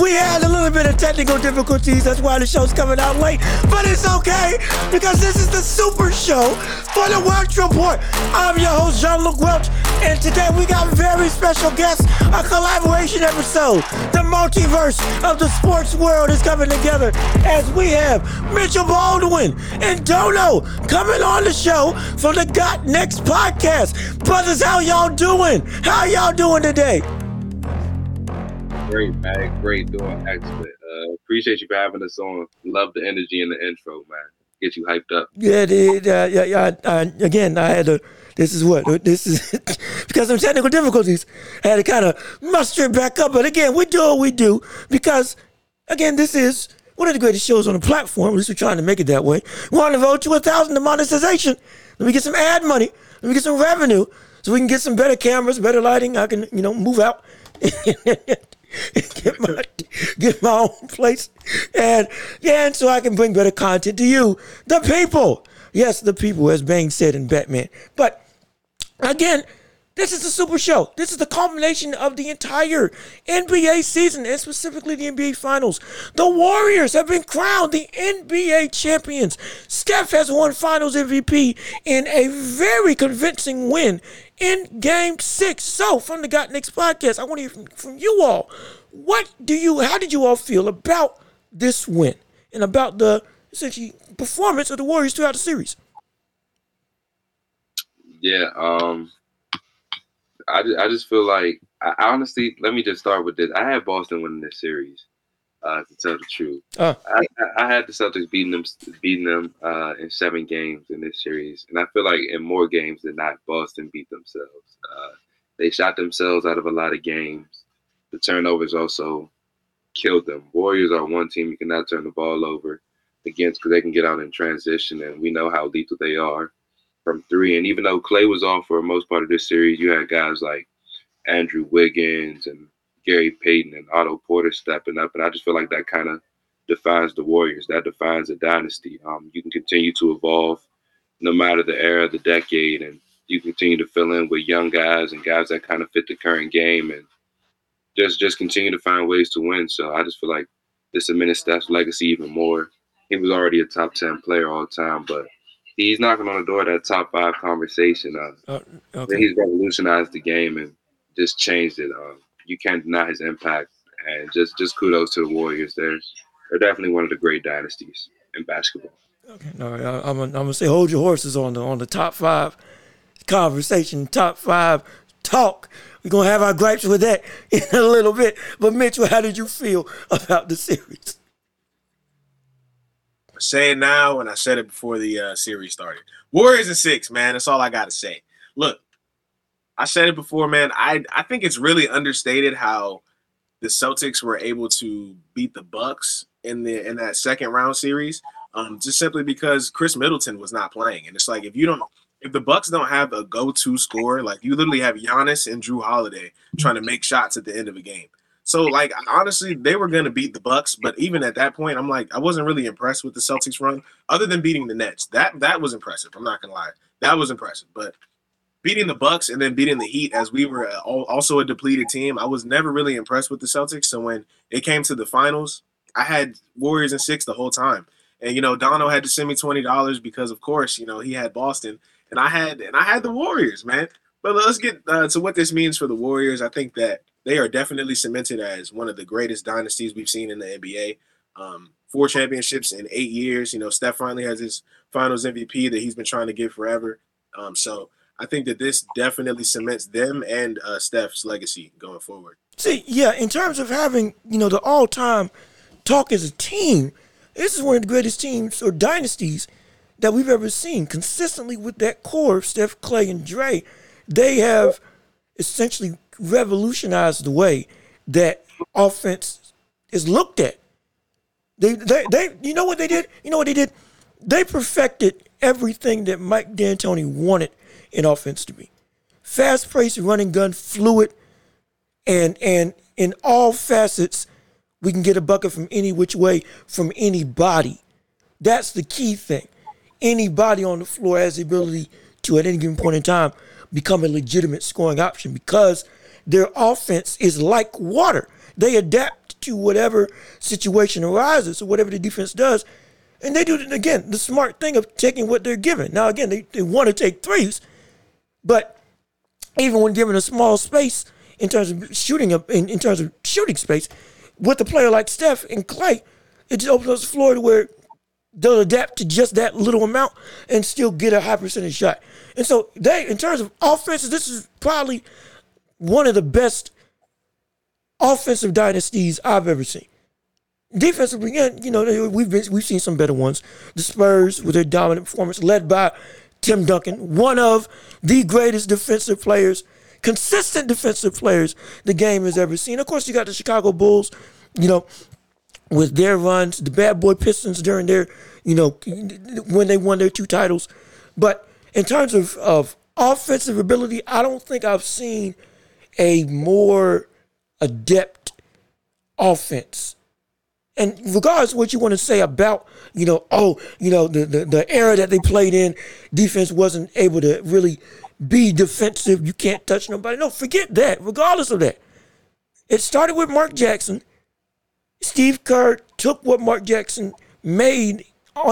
We had a little bit of technical difficulties. That's why the show's coming out late. But it's okay because this is the super show for the Welch Report. I'm your host, Jean Luc Welch. And today we got very special guests, a collaboration episode. The multiverse of the sports world is coming together as we have Mitchell Baldwin and Dono coming on the show from the Got Next podcast. Brothers, how y'all doing? How y'all doing today? Great, man. Great, doing excellent. Uh, appreciate you for having us on. Love the energy in the intro, man. Get you hyped up. Yeah, dude, uh, yeah, yeah. Uh, again, I had to. This is what this is because of technical difficulties. I had to kind of muster it back up. But again, we do what we do because, again, this is one of the greatest shows on the platform. At least we're trying to make it that way. We want to vote to a thousand to monetization. Let me get some ad money. Let me get some revenue so we can get some better cameras, better lighting. I can, you know, move out. get my get my own place, and and so I can bring better content to you, the people. Yes, the people, as Bane said in Batman. But again, this is a super show. This is the culmination of the entire NBA season and specifically the NBA Finals. The Warriors have been crowned the NBA champions. Steph has won Finals MVP in a very convincing win in Game Six. So, from the Got Next podcast, I want to hear from, from you all. What do you? How did you all feel about this win and about the essentially performance of the Warriors throughout the series? Yeah, um, I, I just feel like I, honestly, let me just start with this. I had Boston winning this series. Uh, to tell the truth, uh. I, I, had the Celtics beating them, beating them uh, in seven games in this series, and I feel like in more games than not, Boston beat themselves. Uh, they shot themselves out of a lot of games. The turnovers also killed them. Warriors are one team you cannot turn the ball over against because they can get out in transition, and we know how lethal they are from three. And even though Klay was off for most part of this series, you had guys like Andrew Wiggins and Gary Payton and Otto Porter stepping up. And I just feel like that kind of defines the Warriors. That defines a dynasty. Um, you can continue to evolve no matter the era, the decade, and you continue to fill in with young guys and guys that kind of fit the current game and just just continue to find ways to win. So I just feel like this cemented Steph's legacy even more. He was already a top ten player all the time, but he's knocking on the door of that top five conversation. Uh, okay. He's revolutionized the game and just changed it. Uh, you can't deny his impact, and just just kudos to the Warriors. They're they're definitely one of the great dynasties in basketball. Okay, no, I, I'm, I'm gonna say hold your horses on the on the top five conversation, top five talk. We're gonna have our gripes with that in a little bit. But Mitchell, how did you feel about the series? I say it now, and I said it before the uh, series started. Warriors and six, man. That's all I got to say. Look, I said it before, man. I I think it's really understated how the Celtics were able to beat the Bucks in the in that second round series, um, just simply because Khris Middleton was not playing, and it's like if you don't. If the Bucks don't have a go-to scorer, like you literally have Giannis and Jrue Holiday trying to make shots at the end of a game, so like honestly, they were gonna beat the Bucks, but even at that point, I'm like, I wasn't really impressed with the Celtics run, other than beating the Nets. That that was impressive. I'm not gonna lie, that was impressive. But beating the Bucks and then beating the Heat, as we were also a depleted team, I was never really impressed with the Celtics. So when it came to the finals, I had Warriors in six the whole time. And you know, Dono had to send me twenty dollars because, of course, you know he had Boston, and I had and I had the Warriors, man. But let's get uh, to what this means for the Warriors. I think that they are definitely cemented as one of the greatest dynasties we've seen in the NBA. Um, four championships in eight years. You know, Steph finally has his Finals MVP that he's been trying to get forever. Um, so I think that this definitely cements them and uh, Steph's legacy going forward. See, yeah, in terms of having you know the all-time talk as a team, this is one of the greatest teams or dynasties that we've ever seen. Consistently with that core of Steph, Klay, and Dre, they have essentially revolutionized the way that offense is looked at. They, they, they, you know what they did? You know what they did? They perfected everything that Mike D'Antoni wanted in offense to me. Fast paced, running gun, fluid, and and in all facets, we can get a bucket from any which way, from anybody. That's the key thing. Anybody on the floor has the ability to, at any given point in time, become a legitimate scoring option because their offense is like water. They adapt to whatever situation arises or whatever the defense does. And they do it again, the smart thing of taking what they're given. Now, again, they, they want to take threes, but even when given a small space in terms of shooting in, in terms of shooting space, with a player like Steph and Klay, it just opens up the floor to where they'll adapt to just that little amount and still get a high percentage shot. And so they, in terms of offenses, this is probably one of the best offensive dynasties I've ever seen. Defensively, again, you know, we've been we've seen some better ones. The Spurs with their dominant performance, led by Tim Duncan, one of the greatest defensive players, consistent defensive players the game has ever seen. Of course, you got the Chicago Bulls, you know, with their runs, the bad boy Pistons during their, you know, when they won their two titles. But in terms of, of offensive ability, I don't think I've seen a more adept offense. And regardless of what you want to say about, you know, oh, you know, the, the, the era that they played in, defense wasn't able to really be defensive. You can't touch nobody. No, forget that. Regardless of that. It started with Mark Jackson. Steve Kerr took what Mark Jackson made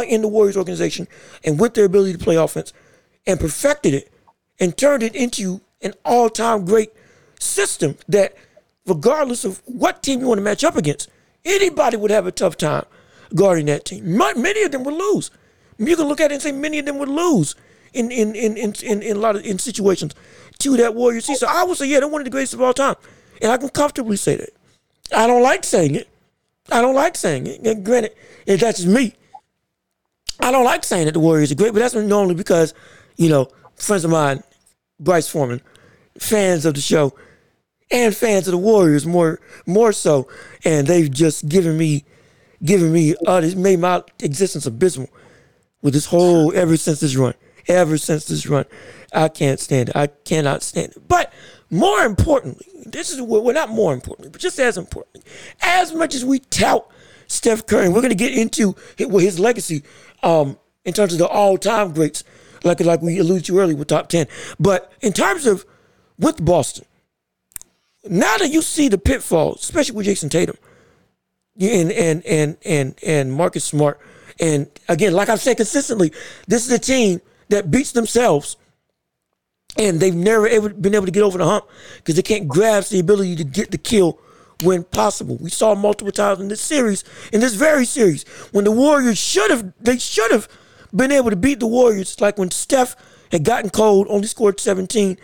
in the Warriors organization and with their ability to play offense and perfected it and turned it into an all-time great system that regardless of what team you want to match up against, anybody would have a tough time guarding that team. Many of them would lose. You can look at it and say many of them would lose in in in in, in, in a lot of in situations to that Warriors team. So I would say, yeah, they're one of the greatest of all time. And I can comfortably say that. I don't like saying it. I don't like saying it. And granted, if that's just me, I don't like saying that the Warriors are great, but that's normally because, you know, friends of mine, Bryce Foreman, fans of the show, and fans of the Warriors more more so, and they've just given me given me uh, it's made my existence abysmal with this whole ever since this run, ever since this run, I can't stand it. I cannot stand it. But more importantly, this is what well not more importantly, but just as importantly, as much as we tout Steph Curry, we're going to get into his, his legacy um, in terms of the all-time greats, like like we alluded to earlier with top ten. But in terms of with Boston, now that you see the pitfalls, especially with Jayson Tatum and and and and and Marcus Smart, and again, like I've said consistently, this is a team that beats themselves, and they've never ever been able to get over the hump because they can't grasp the ability to get the kill when possible. We saw multiple times in this series, in this very series, when the Warriors should have they should have been able to beat the Warriors, like when Steph had gotten cold, only scored 17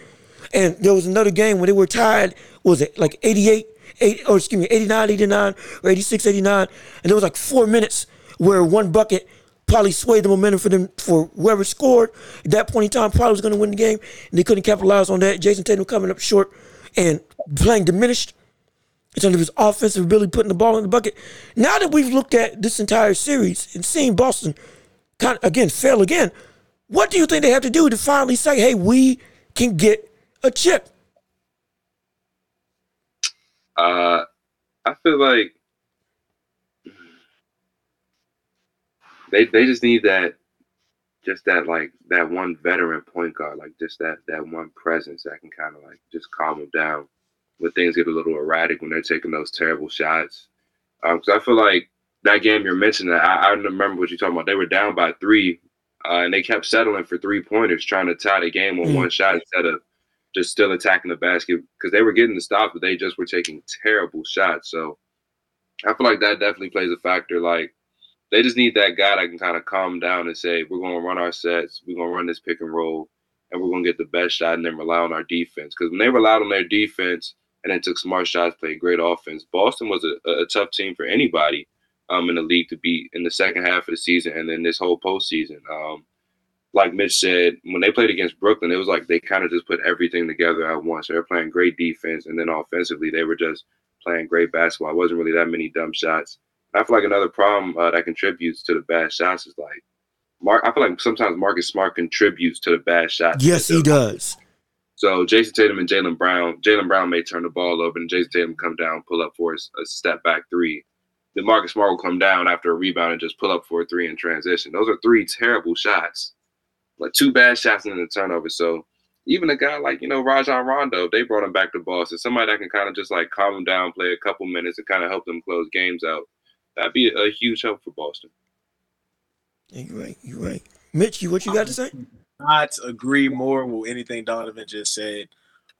and there was another game when they were tied, was it like 88, 8, or excuse me, 89, 89, or 86, 89. And there was like four minutes where one bucket probably swayed the momentum for them for whoever scored. At that point in time probably was going to win the game and they couldn't capitalize on that. Jayson Tatum coming up short and playing diminished in terms of his offensive ability putting the ball in the bucket. Now that we've looked at this entire series and seen boston kind of again fail again what do you think they have to do to finally say hey we can get a chip? Uh, I feel like they they just need that, just that like that one veteran point guard, like just that that one presence that can kind of like just calm them down when things get a little erratic when they're taking those terrible shots. Um, because I feel like that game you're mentioning, I, I remember what you're talking about. They were down by three, uh, and they kept settling for three pointers, trying to tie the game on mm. one shot instead of just still attacking the basket because they were getting the stops, but they just were taking terrible shots. So I feel like that definitely plays a factor. Like they just need that guy that can kind of calm down and say, we're going to run our sets, we're going to run this pick and roll, and we're going to get the best shot and then rely on our defense. Because when they relied on their defense and then took smart shots, played great offense, Boston was a, a tough team for anybody um, in the league to beat in the second half of the season and then this whole postseason. Um, like Mitch said, when they played against Brooklyn, it was like they kind of just put everything together at once. They were playing great defense, and then offensively, they were just playing great basketball. It wasn't really that many dumb shots. I feel like another problem uh, that contributes to the bad shots is like Mark. I feel like sometimes Marcus Smart contributes to the bad shots. Yes, he does. So Jayson Tatum and Jaylen Brown, Jaylen Brown may turn the ball over, and Jayson Tatum come down, pull up for a, a step back three. Then Marcus Smart will come down after a rebound and just pull up for a three in transition. Those are three terrible shots like two bad shots and then a turnover. So even a guy like you know Rajon Rondo, they brought him back to Boston. Somebody that can kind of just like calm him down, play a couple minutes, and kind of help them close games out. That'd be a, a huge help for Boston. Yeah, you're right. You're right. Mitch, you what you got to say? Not agree more with anything Donovan just said.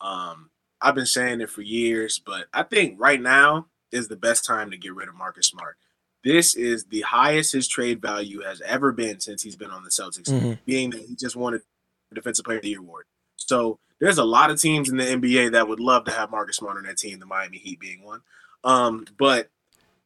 Um, I've been saying it for years, but I think right now is the best time to get rid of Marcus Smart. This is the highest his trade value has ever been since he's been on the Celtics, Mhm. being that he just won a Defensive Player of the Year award. So there's a lot of teams in the NBA that would love to have Marcus Smart on that team, the Miami Heat being one. Um, but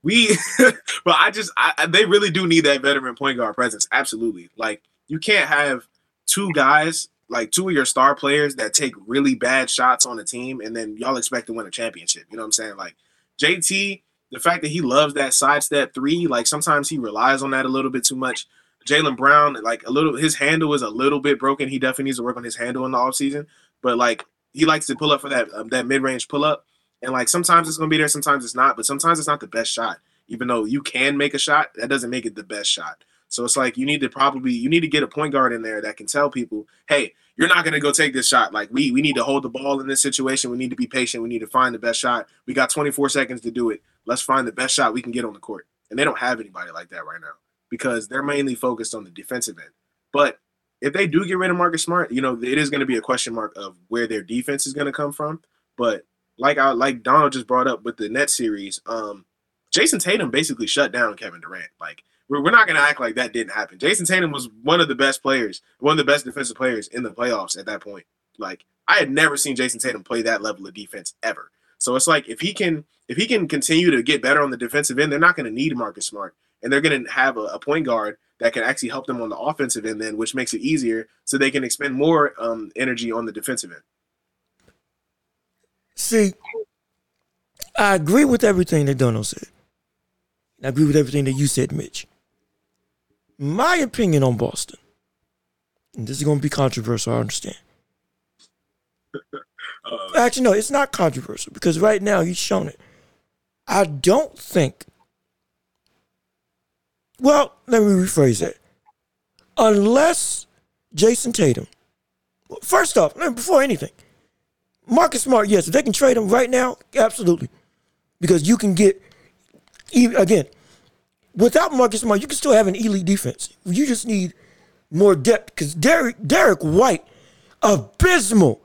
we, but I just, I- they really do need that veteran point guard presence. Absolutely. Like you can't have two guys, like two of your star players that take really bad shots on a team, and then y'all expect to win a championship. You know what I'm saying? Like JT, the fact that he loves that sidestep three, like sometimes he relies on that a little bit too much. Jaylen Brown, like a little, his handle is a little bit broken. He definitely needs to work on his handle in the offseason. But like he likes to pull up for that um, that mid range pull up, and like sometimes it's gonna be there, sometimes it's not. But sometimes it's not the best shot. Even though you can make a shot, that doesn't make it the best shot. So it's like you need to probably you need to get a point guard in there that can tell people, hey, you're not gonna go take this shot. Like we we need to hold the ball in this situation. We need to be patient. We need to find the best shot. We got 24 seconds to do it. Let's find the best shot we can get on the court. And they don't have anybody like that right now because they're mainly focused on the defensive end. But if they do get rid of Marcus Smart, you know, it is going to be a question mark of where their defense is going to come from. But like I like Donald just brought up with the net series, um, Jayson Tatum basically shut down Kevin Durant. Like we're, not going to act like that didn't happen. Jayson Tatum was one of the best players, one of the best defensive players in the playoffs at that point. Like I had never seen Jayson Tatum play that level of defense ever. So it's like if he can if he can continue to get better on the defensive end, they're not going to need Marcus Smart, and they're going to have a, a point guard that can actually help them on the offensive end, then which makes it easier, so they can expend more um, energy on the defensive end. See, I agree with everything that Dono said. I agree with everything that you said, Mitch. My opinion on Boston, and this is going to be controversial, I understand. Uh, Actually, no, it's not controversial because right now he's shown it. I don't think. Well, let me rephrase that. Unless Jayson Tatum, first off, before anything, Marcus Smart, yes, if they can trade him right now, absolutely, because you can get again without Marcus Smart, you can still have an elite defense. You just need more depth because Derrick Derrick White, abysmal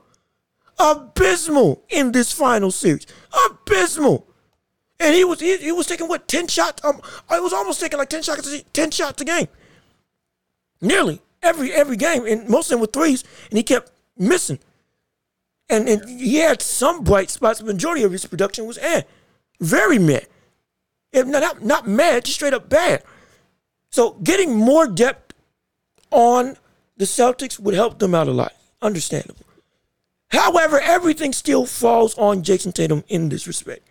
abysmal in this final series. Abysmal. And he was he, he was taking what ten shots. Um, I was almost taking like ten shots, ten shots a game. Nearly every every game, and most of them were threes, and he kept missing. And and he had some bright spots. The majority of his production was eh, very mad. Not, not mad, just straight up bad. So getting more depth on the Celtics would help them out a lot. Understandable. However, everything still falls on Jayson Tatum in this respect.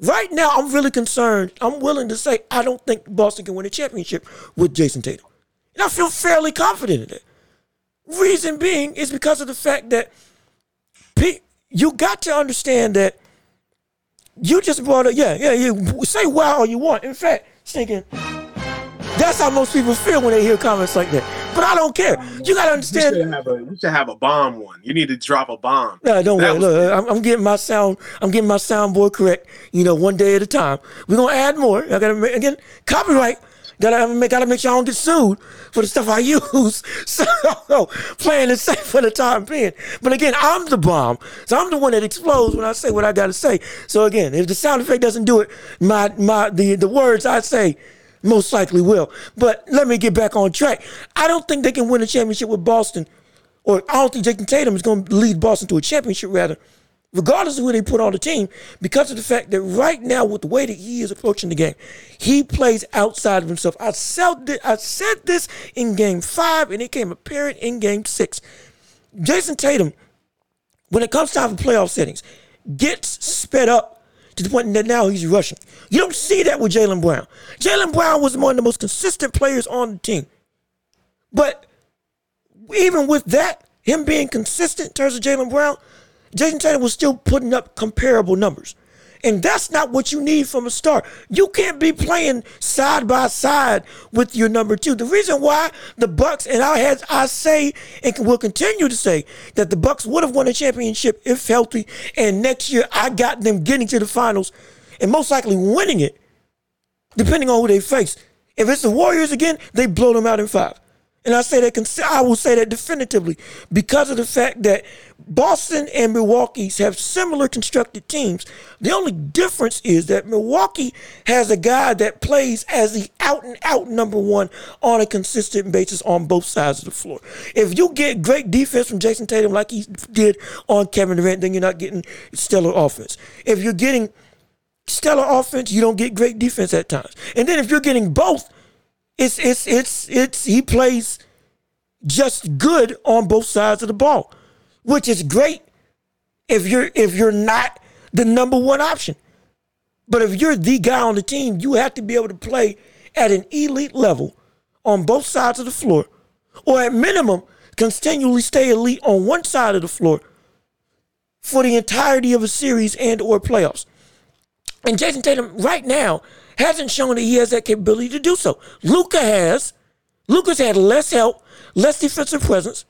Right now, I'm really concerned. I'm willing to say I don't think Boston can win a championship with Jayson Tatum. And I feel fairly confident in it. Reason being is because of the fact that you got to understand that you just brought up, yeah, yeah, you say wow all you want. In fact, thinking that's how most people feel when they hear comments like that. But I don't care. You got to you, understand. should have a, you should have a bomb one. You need to drop a bomb. No, don't That worry. Look, I'm, I'm getting my sound. I'm getting my soundboard correct. You know, one day at a time. We're gonna add more. I gotta again copyright. Gotta make gotta make sure I don't get sued for the stuff I use. So playing it safe for the time being. But again, I'm the bomb. So I'm the one that explodes when I say what I gotta say. So again, if the sound effect doesn't do it, my my the the words I say most likely will. But let me get back on track. I don't think they can win a championship with Boston or I don't think Jayson Tatum is to lead Boston to a championship, rather, regardless of who they put on the team, because of the fact that right now, with the way that he is approaching the game, he plays outside of himself. I said this, I said this in game five, and it came apparent in game six. Jayson Tatum, when it comes time for playoff settings, gets sped up to the point that now he's rushing. You don't see that with Jaylen Brown. Jaylen Brown was one of the most consistent players on the team. But even with that, him being consistent in terms of Jaylen Brown, Jayson Tatum was still putting up comparable numbers. And that's not what you need from a star. You can't be playing side by side with your number two. The reason why the Bucks and I had I say and will continue to say that the Bucks would have won a championship if healthy, and next year I got them getting to the finals and most likely winning it, depending on who they face. If it's the Warriors again, they blow them out in five. And I say that I will say that definitively because of the fact that Boston and Milwaukee have similar constructed teams. The only difference is that Milwaukee has a guy that plays as the out and out number one on a consistent basis on both sides of the floor. If you get great defense from Jayson Tatum like he did on Kevin Durant, then you're not getting stellar offense. If you're getting stellar offense, you don't get great defense at times. And then if you're getting both, it's it's it's it's he plays just good on both sides of the ball, which is great if you're if you're not the number one option. But if you're the guy on the team, you have to be able to play at an elite level on both sides of the floor, or at minimum, continually stay elite on one side of the floor for the entirety of a series and or playoffs. And Jayson Tatum right now hasn't shown that he has that capability to do so. Luka has. Luka's had less help, less defensive presence.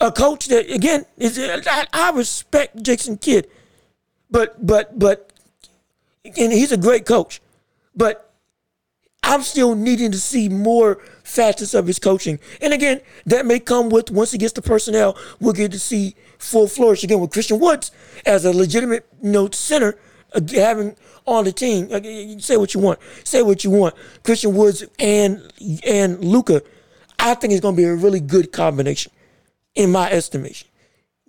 A coach that again is I, I respect Jason Kidd, but but but and he's a great coach, but I'm still needing to see more facets of his coaching. And again, that may come with once he gets the personnel, we'll get to see full flourish again with Christian Woods as a legitimate you know center Uh, having on the team. Uh, you say what you want. Say what you want. Christian Woods and and Luka, I think it's going to be a really good combination, in my estimation.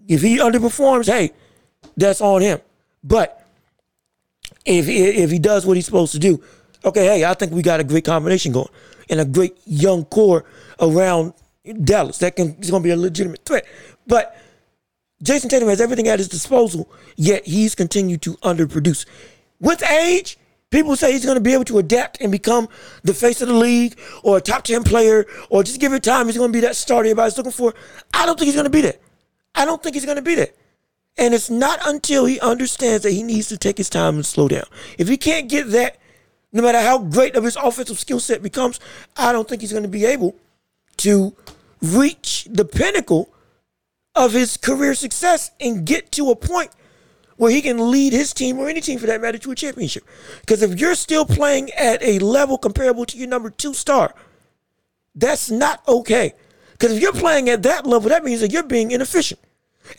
If he underperforms, hey, that's on him. But if if he does what he's supposed to do, okay, hey, I think we got a great combination going and a great young core around Dallas that can is going to be a legitimate threat. But Jayson Tatum has everything at his disposal, yet he's continued to underproduce. With age, people say he's going to be able to adapt and become the face of the league or a top 10 player or just give it time. He's going to be that star everybody's looking for. I don't think he's going to be that. I don't think he's going to be that. And it's not until he understands that he needs to take his time and slow down. If he can't get that, no matter how great of his offensive skill set becomes, I don't think he's going to be able to reach the pinnacle of his career success and get to a point where he can lead his team or any team for that matter to a championship. Because if you're still playing at a level comparable to your number two star, that's not okay. Because if you're playing at that level, that means that you're being inefficient.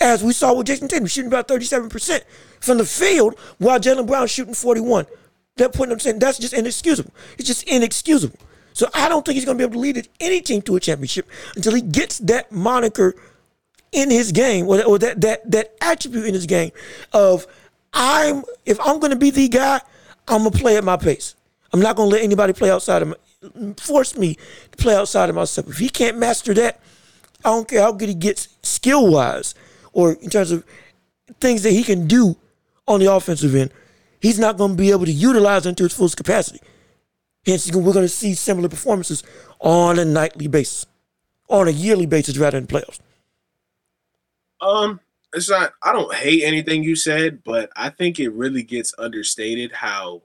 As we saw with Jayson Tatum, shooting about 37% from the field while Jaylen Brown shooting 41. That point I'm saying that's just inexcusable. It's just inexcusable. So I don't think he's going to be able to lead any team to a championship until he gets that moniker in his game or, or that that that attribute in his game of I'm if I'm going to be the guy, I'm gonna play at my pace. I'm not gonna let anybody play outside of my force me to play outside of myself. If he can't master that, I don't care how good he gets skill wise or in terms of things that he can do on the offensive end. He's not going to be able to utilize it into his fullest capacity. Hence, we're going to see similar performances on a nightly basis, on a yearly basis rather than playoffs. Um, it's not. I don't hate anything you said, but I think it really gets understated how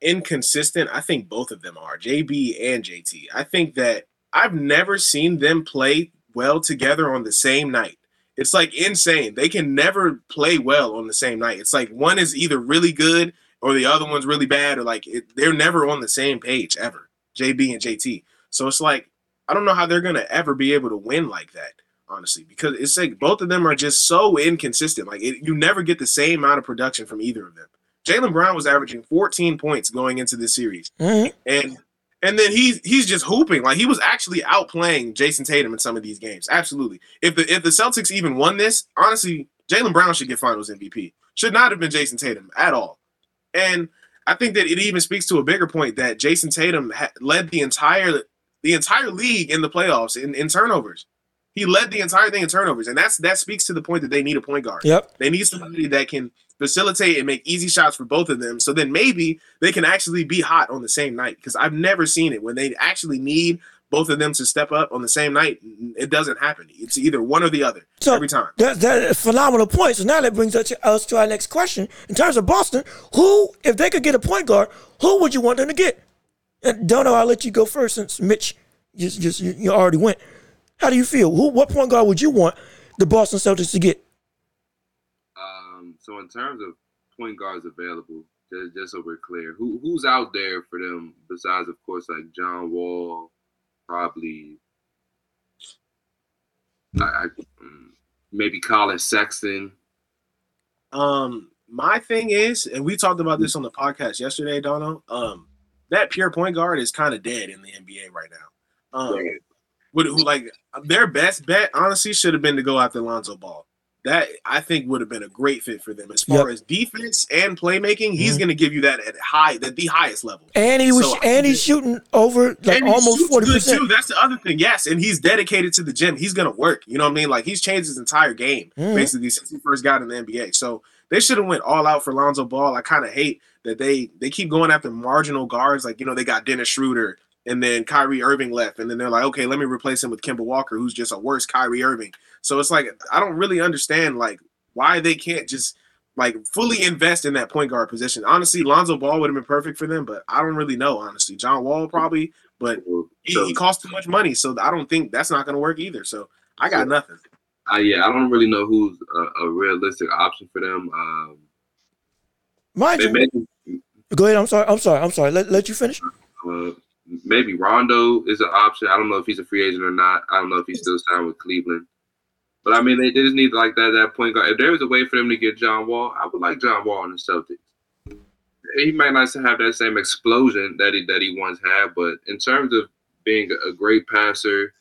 inconsistent I think both of them are, JB and JT. I think that I've never seen them play well together on the same night. It's like insane. They can never play well on the same night. It's like one is either really good or the other one's really bad, or like it, they're never on the same page ever. JB and JT. So it's like I don't know how they're gonna ever be able to win like that honestly, because it's like both of them are just so inconsistent. Like it, you never get the same amount of production from either of them. Jaylen Brown was averaging 14 points going into this series, mm-hmm. and and then he's he's just hooping like he was actually outplaying Jayson Tatum in some of these games. Absolutely. If the if the Celtics even won this, honestly, Jaylen Brown should get Finals MVP. Should not have been Jayson Tatum at all. And I think that it even speaks to a bigger point that Jayson Tatum ha- led the entire the entire league in the playoffs in, in turnovers. He led the entire thing in turnovers, and that's that speaks to the point that they need a point guard. Yep. They need somebody that can facilitate and make easy shots for both of them. So then maybe they can actually be hot on the same night. Because I've never seen it when they actually need both of them to step up on the same night, It doesn't happen. It's either one or the other So every time. That, that phenomenal point. So now that brings us to, us to our next question. In terms of Boston, who, if they could get a point guard, who would you want them to get? And Dono, I'll let you go first since Mitch just just you, you already went. How do you feel? Who, what point guard would you want the Boston Celtics to get? Um, so in terms of point guards available, just, just so we're clear, who who's out there for them besides, of course, like John Wall, probably, I, I, mm, maybe Collin Sexton. Um, my thing is, and we talked about this on the podcast yesterday, Dono. Um, that pure point guard is kind of dead in the NBA right now. Um, Right. Would who like their best bet honestly should have been to go after Lonzo Ball. That I think would have been a great fit for them as far Yep. as defense and playmaking. He's Mhm. going to give you that at high, at the highest level. And he was So, and he's shooting over like almost forty percent. That's the other thing. Yes, and he's dedicated to the gym. He's gonna work. You know what I mean? Like he's changed his entire game Mhm. basically since he first got in the NBA. So they should have went all out for Lonzo Ball. I kind of hate that they they keep going after marginal guards. Like you know they got Dennis Schroeder and then Kyrie Irving left, and then they're like, okay, let me replace him with Kemba Walker, who's just a worse Kyrie Irving. So it's like I don't really understand like why they can't just like fully invest in that point guard position. Honestly, Lonzo Ball would have been perfect for them, but I don't really know. Honestly, John Wall probably, but he, he costs too much money, so I don't think that's not going to work either. So I got So- nothing. Uh, yeah, I don't really know who's a, a realistic option for them. Um, Mind they you, may, go ahead. I'm sorry. I'm sorry. I'm sorry. Let, let you finish. uh, maybe Rondo is an option. I don't know if he's a free agent or not. I don't know if he's still signed with Cleveland. But I mean, they, they just need like that that point guard. If there was a way for them to get John Wall, I would like John Wall in the Celtics. He might not have that same explosion that he that he once had, but in terms of being a great passer,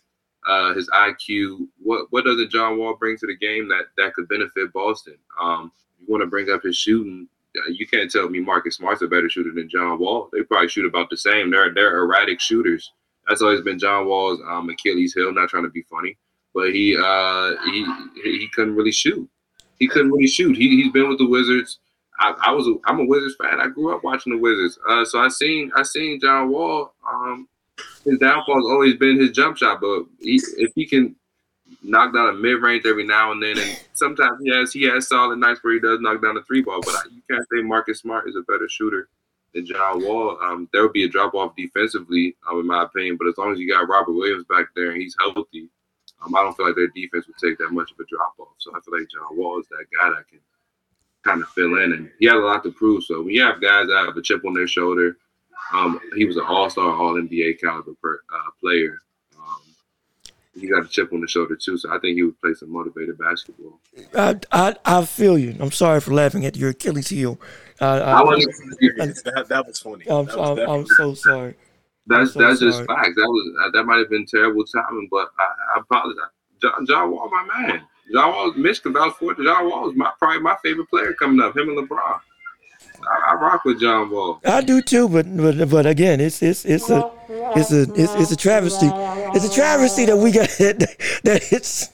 uh, his IQ, what what doesn't John Wall bring to the game that that could benefit Boston? Um, you want to bring up his shooting. Uh, You can't tell me Marcus Smart's a better shooter than John Wall. They probably shoot about the same. They're they're erratic shooters. That's always been John Wall's um, Achilles heel. Not trying to be funny, but he uh, he he couldn't really shoot. He couldn't really shoot. He he's been with the Wizards. I, I was a, I'm a Wizards fan. I grew up watching the Wizards. Uh, so I seen I seen John Wall. Um, his downfall has always been his jump shot, but he, if he can knock down a mid range every now and then, and sometimes he has he has solid nights where he does knock down a three ball. But I, you can't say Marcus Smart is a better shooter than John Wall. Um, there would be a drop off defensively, um, in my opinion. But as long as you got Robert Williams back there and he's healthy, um, I don't feel like their defense would take that much of a drop off. So I feel like John Wall is that guy that can kind of fill in, and he has a lot to prove. So when you have guys that have a chip on their shoulder, um, he was an All Star, All NBA caliber per, uh, player. He got a chip on the shoulder too, so I think he would play some motivated basketball. I, I I feel you. I'm sorry for laughing at your Achilles heel. Uh, I I, wasn't That, that was funny. I'm, That was I'm, I'm so sorry. That's so that's just facts. That was uh, that might have been terrible timing, but I, I apologize. John, John Wall, my man. John Wall, Mitch can vouch for it. John Wall is my probably my favorite player coming up. Him and LeBron. I, I rock with John Wall. I do too, but but but again, it's it's it's a it's a it's, it's a travesty. It's a travesty that we got that, that it's.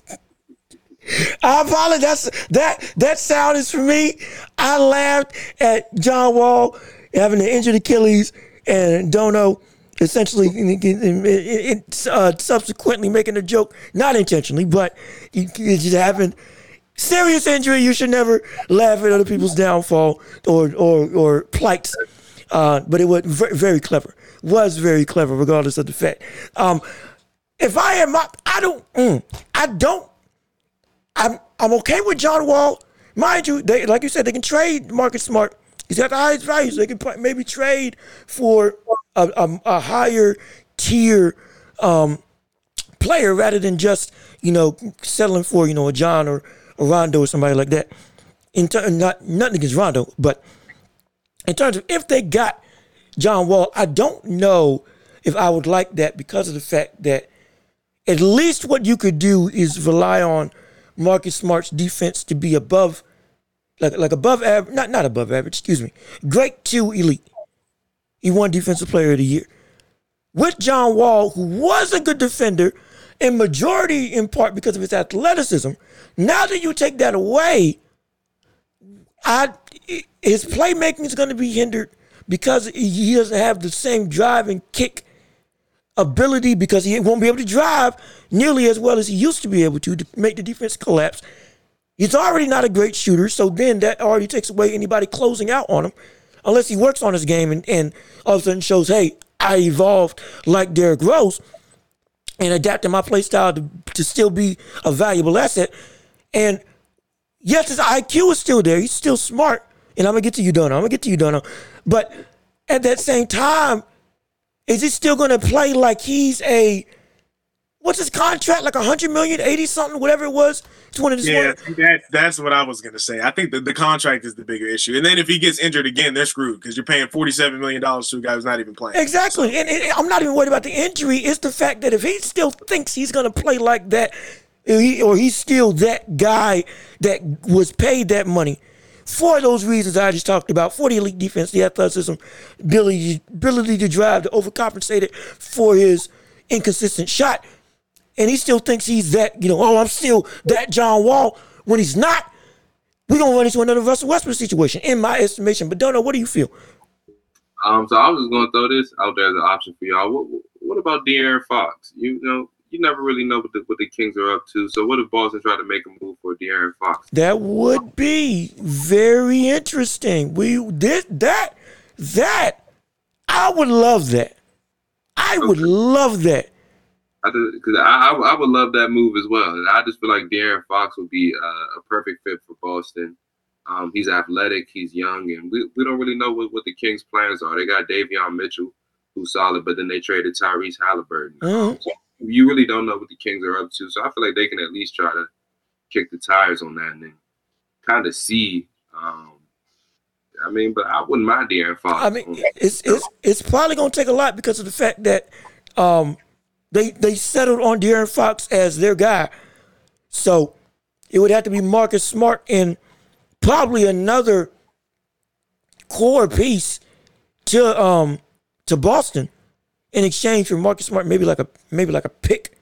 I apologize. That that sound is for me. I laughed at John Wall having an injured Achilles and Dono essentially it, it, uh, subsequently making a joke, not intentionally, but you just having serious injury. You should never laugh at other people's downfall or or or plights. Uh, but it was very, very clever. Was very clever, regardless of the fact. Um, if I am, my, I don't, mm, I don't. I'm I'm okay with John Wall. Mind you, they like you said, they can trade Marcus Smart. He's got the highest values. They can maybe trade for a, a, a higher tier um, player rather than just you know settling for you know a John or Rondo or somebody like that. In ter- not nothing against Rondo, but in terms of if they got John Wall, I don't know if I would like that because of the fact that at least what you could do is rely on Marcus Smart's defense to be above, like like above average, not not above average, excuse me, great to elite. He won Defensive Player of the Year with John Wall, who was a good defender, in majority in part because of his athleticism. Now that you take that away, I his playmaking is going to be hindered because he doesn't have the same drive and kick ability because he won't be able to drive nearly as well as he used to be able to to make the defense collapse. He's already not a great shooter, so then that already takes away anybody closing out on him, unless he works on his game and, and all of a sudden shows, hey, I evolved like Derrick Rose and adapting my play style to, to still be a valuable asset. And yes, his IQ is still there. He's still smart. And I'm gonna get to you, Dono. I'm gonna get to you, Dono. But at that same time, is he still gonna play like he's a what's his contract? Like a hundred million, eighty something, whatever it was. It's one of his Yeah, that, that's what I was gonna say. I think the, the contract is the bigger issue, and then if he gets injured again, they're screwed because you're paying forty seven million dollars to a guy who's not even playing. Exactly. And, and I'm not even worried about the injury. It's the fact that if he still thinks he's going to play like that, or, he, or he's still that guy that was paid that money for those reasons I just talked about, for the elite defense, the athleticism, ability, ability to drive, to overcompensate it for his inconsistent shot, and he still thinks he's that, you know, oh, I'm still that John Wall when he's not, we're going to run into another Russell Westbrook situation, in my estimation. But Dono, what do you feel? Um, so I was just gonna throw this out there as an option for y'all. What what about De'Aaron Fox? You know, you never really know what the what the Kings are up to. So what if Boston tried to make a move for De'Aaron Fox? That would be very interesting. We did that. That I would love that. I would love that. I because I, I I would love that move as well. And I just feel like De'Aaron Fox would be uh, a perfect fit for Boston. Um, he's athletic, he's young, and we, we don't really know what, what the Kings' plans are. They got Davion Mitchell, who's solid, but then they traded Tyrese Halliburton. Mhm. So you really don't know what the Kings are up to. So I feel like they can at least try to kick the tires on that and then kind of see. Um, I mean, but I wouldn't mind De'Aaron Fox. I mean, it's it's it's probably going to take a lot because of the fact that um, they they settled on De'Aaron Fox as their guy. So it would have to be Marcus Smart and probably another core piece to um to Boston in exchange for Marcus Smart, maybe like a maybe like a pick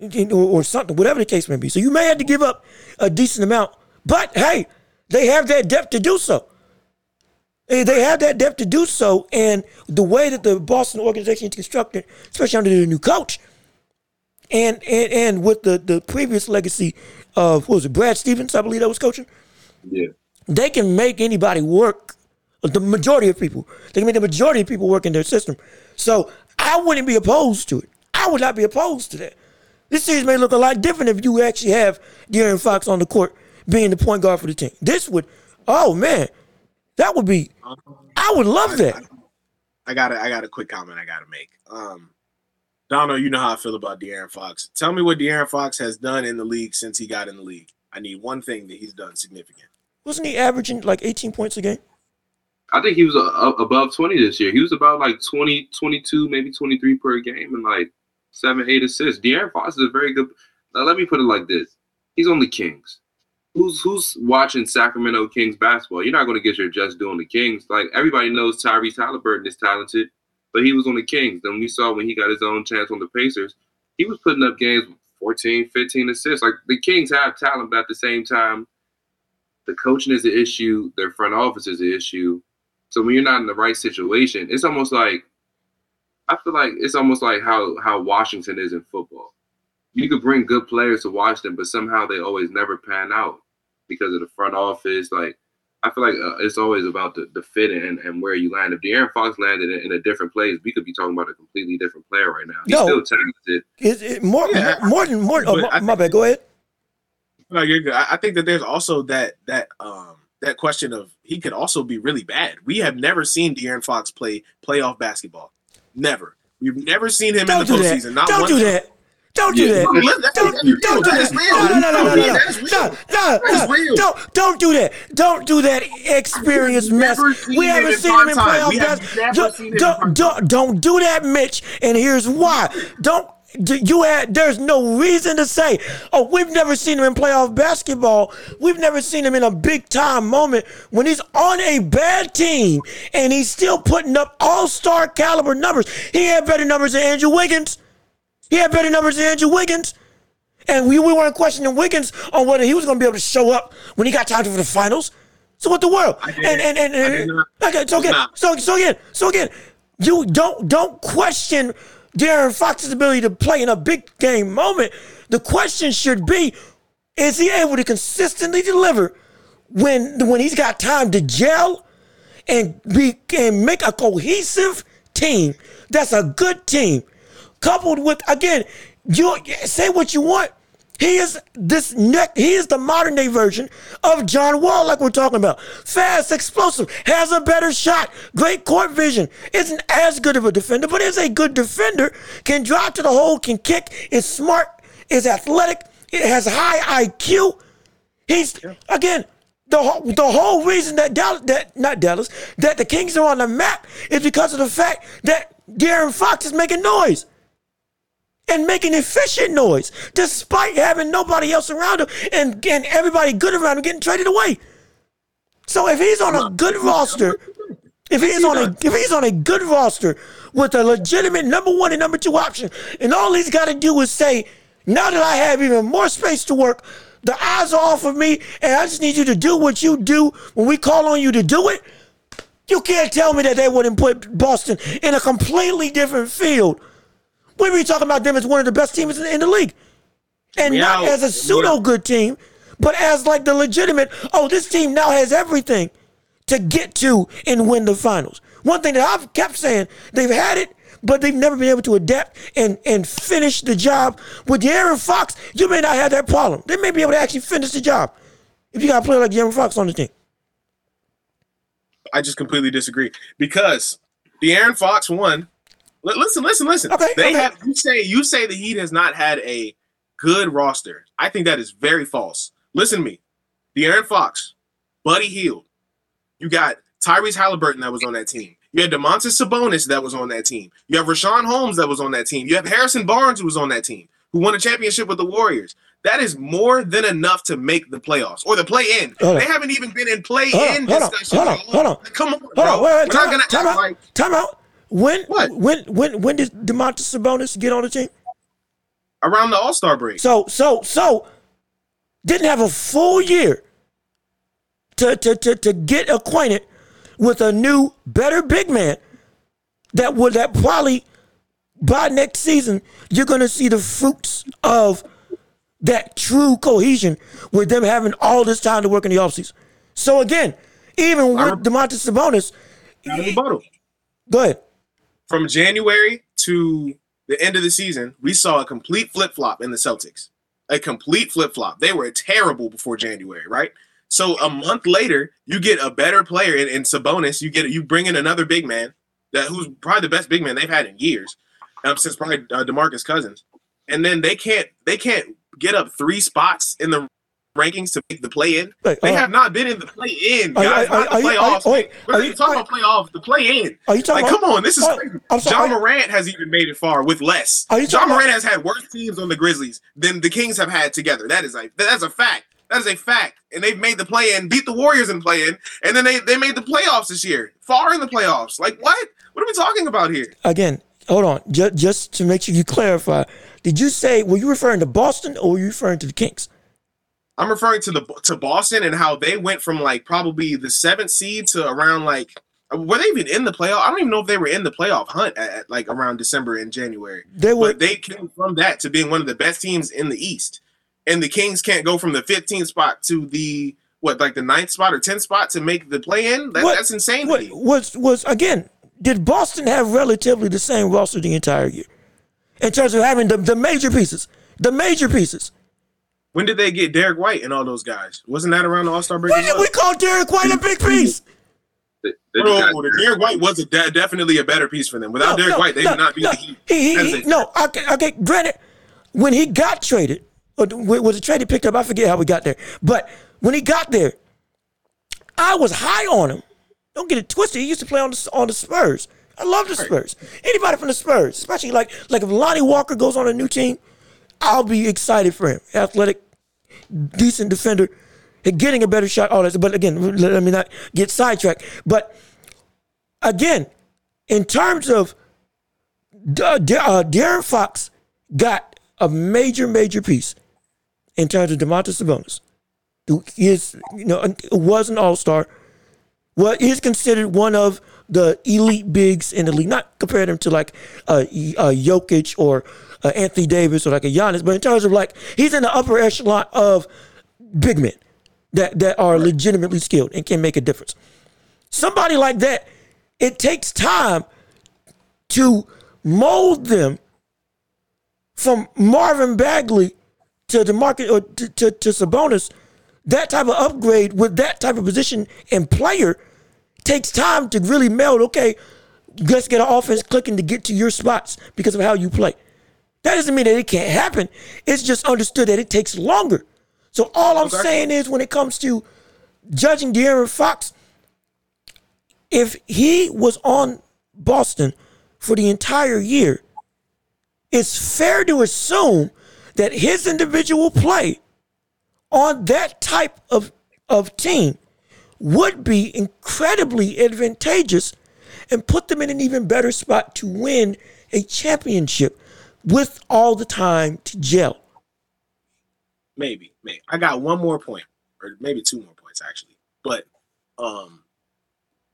or, or something, whatever the case may be. So you may have to give up a decent amount, but hey, they have that depth to do so. They they have that depth to do so, and the way that the Boston organization is constructed, especially under the new coach, and and, and with the, the previous legacy of what was it, Brad Stevens, I believe that was coaching, yeah. they can make anybody work. The majority of people, they can make the majority of people work in their system. So I wouldn't be opposed to it. I would not be opposed to that. This series may look a lot different if you actually have De'Aaron Fox on the court being the point guard for the team. This would, oh man, that would be. I would love that. I got a, I got a quick comment I got to make. Um, Dono, you know how I feel about De'Aaron Fox. Tell me what De'Aaron Fox has done in the league since he got in the league. I need one thing that he's done significant. Wasn't he averaging like 18 points a game? I think he was uh, above 20 this year. He was about like 20, 22, maybe 23 per game and like seven, eight assists. De'Aaron Fox is a very good. Now, let me put it like this he's on the Kings. Who's who's watching Sacramento Kings basketball? You're not going to get your just doing the Kings. Like everybody knows Tyrese Halliburton is talented, but he was on the Kings. Then we saw when he got his own chance on the Pacers, he was putting up games with 14, 15 assists. Like the Kings have talent, but at the same time, the coaching is the issue. Their front office is the issue. So when you're not in the right situation, it's almost like I feel like it's almost like how how Washington is in football. You could bring good players to Washington, but somehow they always never pan out because of the front office. Like I feel like uh, it's always about the, the fit and, and where you land. If De'Aaron Fox landed in, in a different place, we could be talking about a completely different player right now. He's No. still talented. Is it more Yeah, more than more? Oh, my, I my bad. Go ahead. No, you're good. I I think that there's also that that um that question of he could also be really bad. We have never seen De'Aaron Fox play playoff basketball. Never. We've never seen him Don't in the do that. postseason. Not Don't one do time. that. Don't do that. Don't, don't do that. Oh, no, no, no, no, no, no. No, no, That's no. real. Don't, don't do that. Don't do that experience mess. We haven't seen him in playoff We Don't, seen it in don't, don't, don't do that, Mitch. And here's why. Don't. You had there's no reason to say, oh, we've never seen him in playoff basketball. We've never seen him in a big time moment when he's on a bad team and he's still putting up all star caliber numbers. He had better numbers than Andrew Wiggins. He had better numbers than Andrew Wiggins. And we, we weren't questioning Wiggins on whether he was going to be able to show up when he got time for the finals. So what the world? And and and, and okay, so again, so so again, so again, you don't don't question De'Aaron Fox's ability to play in a big game moment, the question should be, is he able to consistently deliver when when he's got time to gel and be and make a cohesive team that's a good team, coupled with again, you say what you want. He is this neck. He is the modern day version of John Wall, like we're talking about. Fast, explosive, has a better shot, great court vision. Isn't as good of a defender, but is a good defender. Can drive to the hole, can kick, is smart, is athletic, it has high IQ. He's again the whole, the whole reason that Dallas, that not Dallas, that the Kings are on the map is because of the fact that De'Aaron Fox is making noise and making efficient noise, despite having nobody else around him and, and everybody good around him getting traded away. So if he's on a good roster, if he's on a if he's on a good roster with a legitimate number one and number two option, and all he's got to do is say, now that I have even more space to work, the eyes are off of me, and I just need you to do what you do when we call on you to do it. You can't tell me that they wouldn't put Boston in a completely different field. We be talking about them as one of the best teams in, in the league, and Yeah, not as a pseudo good team, but as like the legitimate. Oh, this team now has everything to get to and win the finals. One thing that I've kept saying, they've had it, but they've never been able to adapt and, and finish the job. With De'Aaron Fox, you may not have that problem. They may be able to actually finish the job if you got a player like De'Aaron Fox on the team. I just completely disagree because De'Aaron Fox won. Li- Listen, listen, listen. Okay, they okay. have you say you say the Heat has not had a good roster. I think that is very false. Listen to me. De'Aaron Fox, Buddy Hield. You got Tyrese Halliburton that was on that team. You had Domantas Sabonis that was on that team. You have Richaun Holmes that was on that team. You have Harrison Barnes who was on that team, who won a championship with the Warriors. That is more than enough to make the playoffs or the play in. They haven't even been in play in hold on, discussion. hold on, hold on. Come on, Hold bro. on, wait, wait, We're time not gonna time act out, like time out. When, What? when, when, when did Domantas Sabonis get on the team? around the All Star break. So, so, so, didn't have a full year to, to, to, to get acquainted with a new, better big man that would, that probably by next season, you're going to see the fruits of that true cohesion with them having all this time to work in the offseason. So again, even with Domantas Sabonis, Out of the bottle. go ahead. From January to the end of the season, we saw a complete flip flop in the Celtics. A complete flip flop. They were terrible before January, right? So a month later, you get a better player in, in Sabonis. You get you bring in another big man that who's probably the best big man they've had in years, um, since probably uh, Demarcus Cousins. And then they can't they can't get up three spots in the rankings to make the play in. Wait, They uh, have not been in the play in, Are you- guys. are- not the are you- are you- playoffs. wait, We're you- even talking about playoffs. The play in. Are you talking Like, about? come on, this is crazy. Ja Morant has even made it far with less. Are you Ja Morant has had worse teams on the Grizzlies than the Kings have had together. That is like that's a fact. That is a fact. And they've made the play in, beat the Warriors in play in, and then they, they made the playoffs this year. Far in the playoffs. Like what? What are we talking about here? again, hold on, just, just to make sure you clarify. Did you say were you referring to Boston or were you referring to the Kings? I'm referring to the to Boston and how they went from like probably the seventh seed to around like were they even in the playoff? I don't even know if they were in the playoff hunt at, at, like around December and January. They were. But they came from that to being one of the best teams in the East. And the Kings can't go from the 15th spot to the what, like the ninth spot or 10th spot to make the play in? That, that's insane what was was again? Did Boston have relatively the same roster the entire year in terms of having the, the major pieces? The major pieces. When did they get Derrick White and all those guys? Wasn't that around the All Star break? When did we call Derrick White a big piece? They, they Bro, just Derrick White was a de- definitely a better piece for them. Without Derrick White, they would not be no. the Heat. He, he, he, no, okay, okay, granted, when he got traded, or w- was it traded picked up? I forget how we got there. But when he got there, I was high on him. Don't get it twisted. He used to play on the on the Spurs. I love the Spurs. Anybody from the Spurs, especially like like if Lonnie Walker goes on a new team, I'll be excited for him. Athletic, decent defender, and getting a better shot. All that. But again, let me not get sidetracked. But again, in terms of uh, Da- uh, De'Aaron Fox got a major, major piece in terms of Domantas Sabonis, who is, you know, was an All Star, Well, he's considered one of the elite bigs in the league. Not compare him to like uh, uh Jokic or uh, Anthony Davis or like a Giannis, but in terms of like he's in the upper echelon of big men that that are legitimately skilled and can make a difference. Somebody like that, it takes time to mold them from Marvin Bagley to the market or to, to, to Sabonis. That type of upgrade with that type of position and player takes time to really meld. Okay, let's get an offense clicking to get to your spots because of how you play. That doesn't mean that it can't happen. It's just understood that it takes longer. So all I'm okay. saying is when it comes to judging De'Aaron Fox, if he was on Boston for the entire year, it's fair to assume that his individual play on that type of, of team would be incredibly advantageous and put them in an even better spot to win a championship with all the time to gel. Maybe, maybe. I got one more point, or maybe two more points actually. But um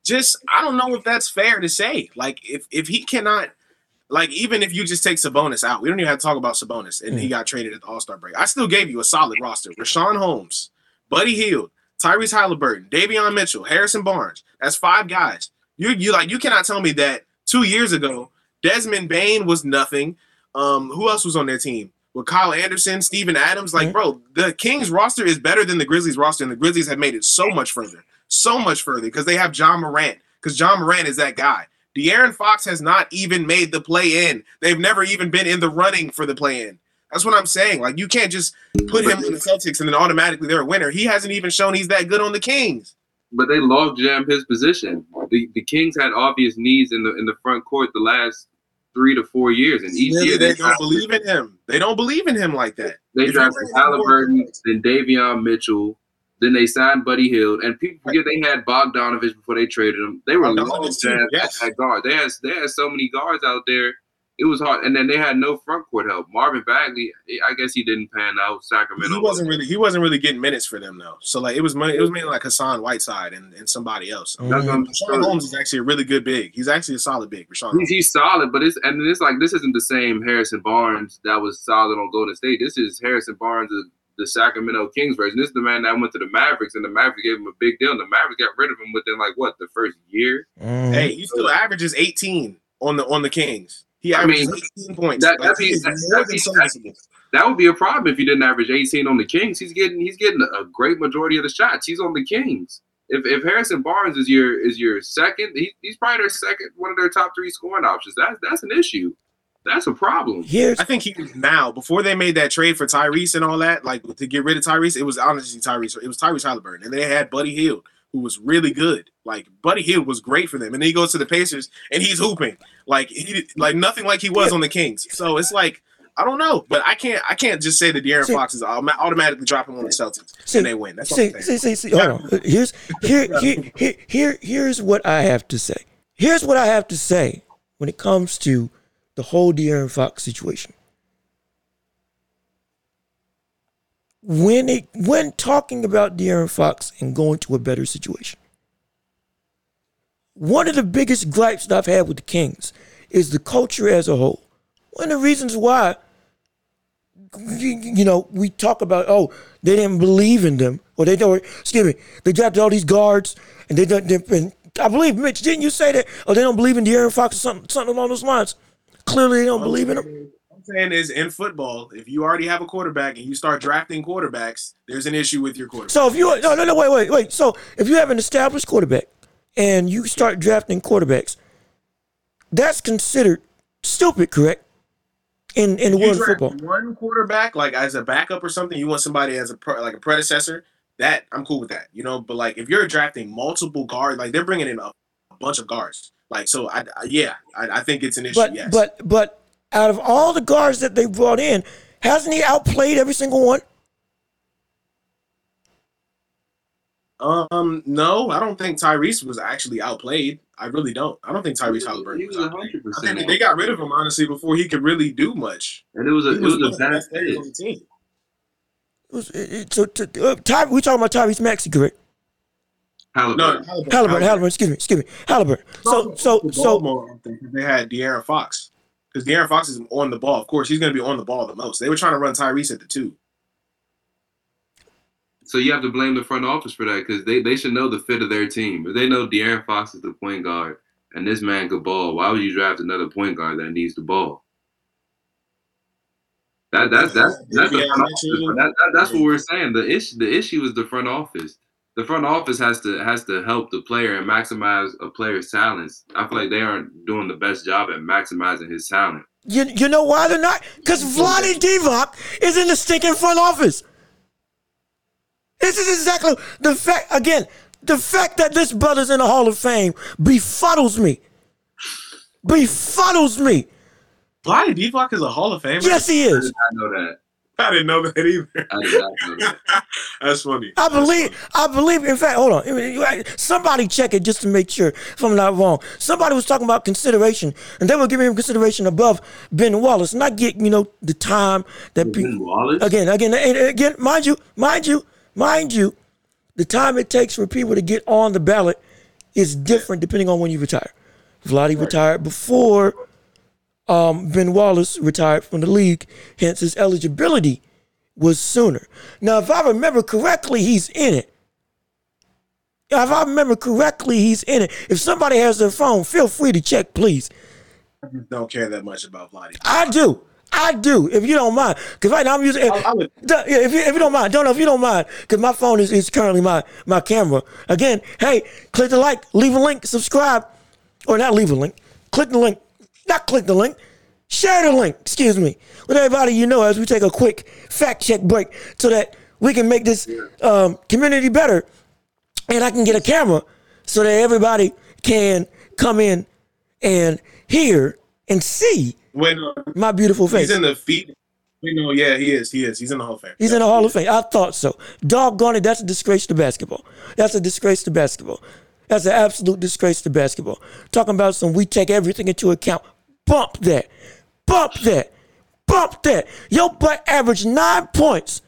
just I don't know if that's fair to say. Like if if he cannot like even if you just take Sabonis out, we don't even have to talk about Sabonis, and mm. he got traded at the All Star break. I still gave you a solid roster: Richaun Holmes, Buddy Hield, Tyrese Halliburton, Davion Mitchell, Harrison Barnes. That's five guys. You you like you cannot tell me that two years ago Desmond Bane was nothing. Um, who else was on their team? With Kyle Anderson, Steven Adams, like, mm-hmm. bro, the Kings roster is better than the Grizzlies roster, and the Grizzlies have made it so much further, so much further because they have Ja Morant. Because Ja Morant is that guy. De'Aaron Fox has not even made the play in. They've never even been in the running for the play in. That's what I'm saying. Like you can't just put him in the Celtics and then automatically they're a winner. He hasn't even shown he's that good on the Kings. But they log jam his position. The the Kings had obvious needs in the in the front court the last three to four years, and each really, year they, they don't believe in him. They don't believe in him like that. They if drafted Halliburton, then Davion Mitchell, then they signed Buddy Hield, and people forget they had Bogdanovic before they traded him. They were long yes. guard. They had they had so many guards out there. It was hard, and then they had no front court help. Marvin Bagley, I guess he didn't pan out. Sacramento. He wasn't really he wasn't really getting minutes for them though. So like it was money. it was mainly like Hassan Whiteside and, and somebody else. Mm-hmm. Holmes is actually a really good big. He's actually a solid big. Richaun he's, he's solid, but it's and it's like this isn't the same Harrison Barnes that was solid on Golden State. This is Harrison Barnes the Sacramento Kings version. This is the man that went to the Mavericks, and the Mavericks gave him a big deal. And the Mavericks got rid of him within like what the first year. Mm. Hey, he still averages 18 on the on the Kings. He averages I mean, 18 points. That, like, be, that, that, would be a problem if he didn't average 18 on the Kings. He's getting he's getting a great majority of the shots. He's on the Kings. If, if Harrison Barnes is your is your second, he, he's probably their second, one of their top three scoring options. That's that's an issue. That's a problem. Here's I think he now before they made that trade for Tyrese and all that, like to get rid of Tyrese, it was honestly Tyrese. It was Tyrese Halliburton, and they had Buddy Hield, who was really good. Like Buddy Hield was great for them, and then he goes to the Pacers and he's hooping like he like nothing like he was yeah. on the Kings. So it's like I don't know, but I can't I can't just say that De'Aaron see, Fox is automatically dropping on the Celtics see, and they win. That's see, see, see, see, hold on. Here's here, here here here here's what I have to say. Here's what I have to say when it comes to the whole De'Aaron Fox situation. When it when talking about De'Aaron Fox and going to a better situation, one of the biggest gripes that I've had with the Kings is the culture as a whole. One of the reasons why, you, know, we talk about oh they didn't believe in them or they don't. Excuse me, they drafted all these guards and they don't. And I believe Mitch, didn't you say that? Oh, they don't believe in De'Aaron Fox or something, something along those lines. Clearly, they don't believe in him. Saying is in football, if you already have a quarterback and you start drafting quarterbacks, there's an issue with your quarterback. So if you no no no wait wait wait so if you have an established quarterback and you start drafting quarterbacks, that's considered stupid, correct? In in the world of football, one quarterback like as a backup or something, you want somebody as a like a predecessor. That I'm cool with that, you know. But like if you're drafting multiple guards, like they're bringing in a, a bunch of guards. Like so, I, I yeah, I, I, think it's an issue. But yes. but but out of all the guards that they brought in, hasn't he outplayed every single one? Um, no, I don't think Tyrese was actually outplayed. I really don't. I don't think Tyrese Halliburton. He was hundred percent. They got rid of him honestly before he could really do much. And it was a it was, was a bad fit. On the team. It was, it, so, uh, Ty, we talking about Tyrese Maxey, correct? Halliburton. No, Halliburton. Halliburton, Halliburton, excuse me, excuse me, Halliburton. So, so, The ball so, more often 'cause they had De'Aaron Fox because De'Aaron Fox is on the ball. Of course, he's going to be on the ball the most. They were trying to run Tyrese at the two. So you have to blame the front office for that because they, they should know the fit of their team. If they know De'Aaron Fox is the point guard and this man could ball, why would you draft another point guard that needs the ball? That that's that's that's, the Yeah, front I office. mentioned- That, that, that's what we're saying. The issue the issue is the front office. The front office has to has to help the player and maximize a player's talents. I feel like they aren't doing the best job at maximizing his talent. you, you know why they're not? Because Vlade Divac is in the stinking front office. This is exactly the fact. Again, the fact that this brother's in the Hall of Fame befuddles me. Befuddles me. Vlade Divac is a Hall of Famer. Yes, he I is. did not know that. I didn't know that either. I did not know that. That's funny. I That's believe. I believe. In fact, hold on. Somebody check it just to make sure if I'm not wrong. Somebody was talking about consideration, and they were giving him consideration above Ben Wallace, and I get you know the time that Ben people. Wallace? Again, again, and again, mind you, mind you, mind you, the time it takes for people to get on the ballot is different depending on when you retire. Vladdy retired before um, Ben Wallace retired from the league, hence his eligibility was sooner. Now, if I remember correctly, he's in it. If I remember correctly, he's in it. If somebody has their phone, feel free to check, please. I just don't care that much about Vlade. I do. I do, if you don't mind. Because right now I'm using. I, I would, yeah, if you, if you don't mind, don't know if you don't mind, because my phone is, is currently my, my camera. Again, hey, click the like, leave a link, subscribe, or not leave a link, click the link, not click the link, share the link, excuse me, with everybody you know as we take a quick fact check break so that we can make this um, community better and I can get a camera so that everybody can come in and hear and see when uh, my beautiful face. he's in the feet, you know, yeah, he is. He is. He's in the Hall of Fame. He's in the Hall of Fame. I thought so. Doggone it, that's a disgrace to basketball. That's a disgrace to basketball. That's an absolute disgrace to basketball. Talking about some we take everything into account. Bump that. Bump that. Bump that. Your butt averaged nine points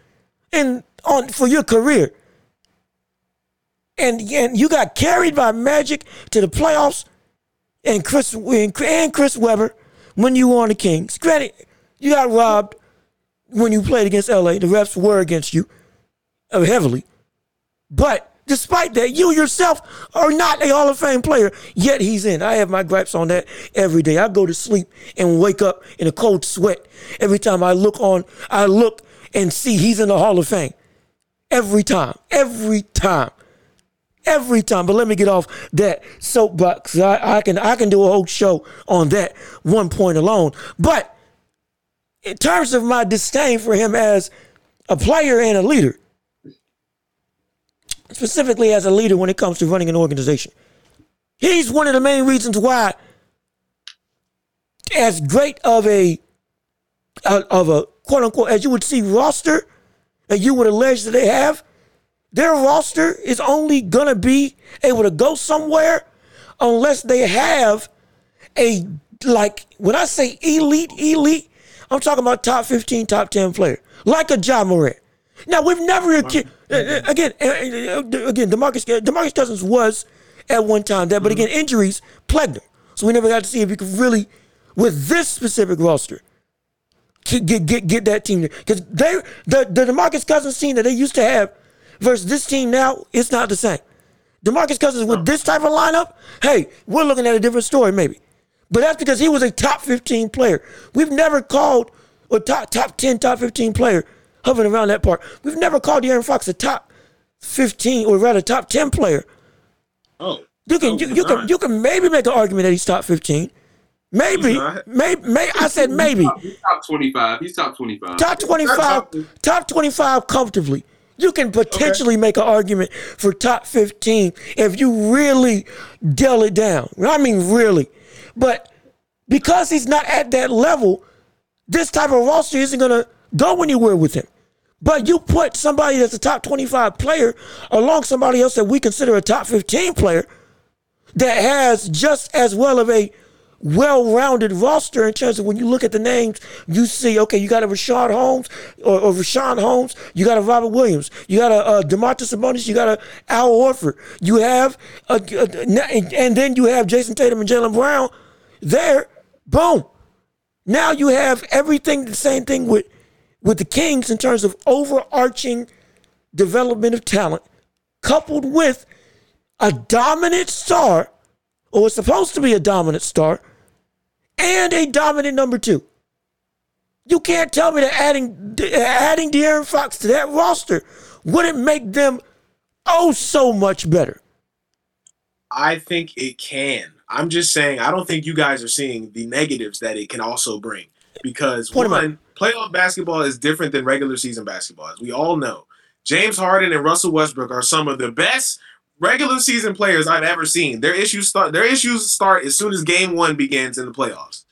in on for your career. And, and you got carried by Magic to the playoffs and Chris and Chris Webber when you were on the Kings. Granted, you got robbed when you played against LA. The refs were against you uh, heavily. But despite that, you yourself are not a Hall of Fame player, yet he's in. I have my gripes on that every day. I go to sleep and wake up in a cold sweat every time I look on, I look and see he's in the Hall of Fame. Every time. Every time. Every time. But let me get off that soapbox. I, I can I can do a whole show on that one point alone. But in terms of my disdain for him as a player and a leader, specifically as a leader when it comes to running an organization, he's one of the main reasons why, as great of a of a quote unquote as you would see roster that you would allege that they have, their roster is only gonna be able to go somewhere unless they have a like when I say elite, elite, I'm talking about top 15, top 10 player, like a Ja Morant. Now we've never acu- uh, again again Demarcus Demarcus Cousins was at one time that, but again injuries plagued him, so we never got to see if he could really with this specific roster get get get, that team because they the the Demarcus Cousins team that they used to have versus this team now it's not the same. Demarcus Cousins with this type of lineup, hey, we're looking at a different story maybe. But that's because he was a top 15 player. We've never called a top top 10, top 15 player hovering around that part. We've never called De'Aaron Fox a top 15 or rather top 10 player. Oh, You can you, you can you can maybe make an argument that he's top 15. Maybe, maybe, may I said maybe. He's top 25. He's top 25. Top 25, top 25 comfortably. You can potentially make an argument for top 15 if you really dull it down. I mean, really. But because he's not at that level, this type of roster isn't going to go anywhere with him. But you put somebody that's a top 25 player along somebody else that we consider a top 15 player that has just as well of a well-rounded roster in terms of when you look at the names, you see, okay, you got a Rashad Holmes or, or Richaun Holmes, you got a Robert Williams, you got a, Demarcus Sabonis, you got a Al Horford, you have, a, a, and then you have Jayson Tatum and Jaylen Brown there. Boom. Now you have everything the same thing with with the Kings in terms of overarching development of talent, coupled with a dominant star, or it's supposed to be a dominant star, and a dominant number two. You can't tell me that adding adding De'Aaron Fox to that roster wouldn't make them oh so much better. I think it can. I'm just saying I don't think you guys are seeing the negatives that it can also bring because Point one, playoff basketball is different than regular season basketball, as we all know. James Harden and Russell Westbrook are some of the best regular season players I've ever seen. Their issues start. Their issues start as soon as Game One begins in the playoffs.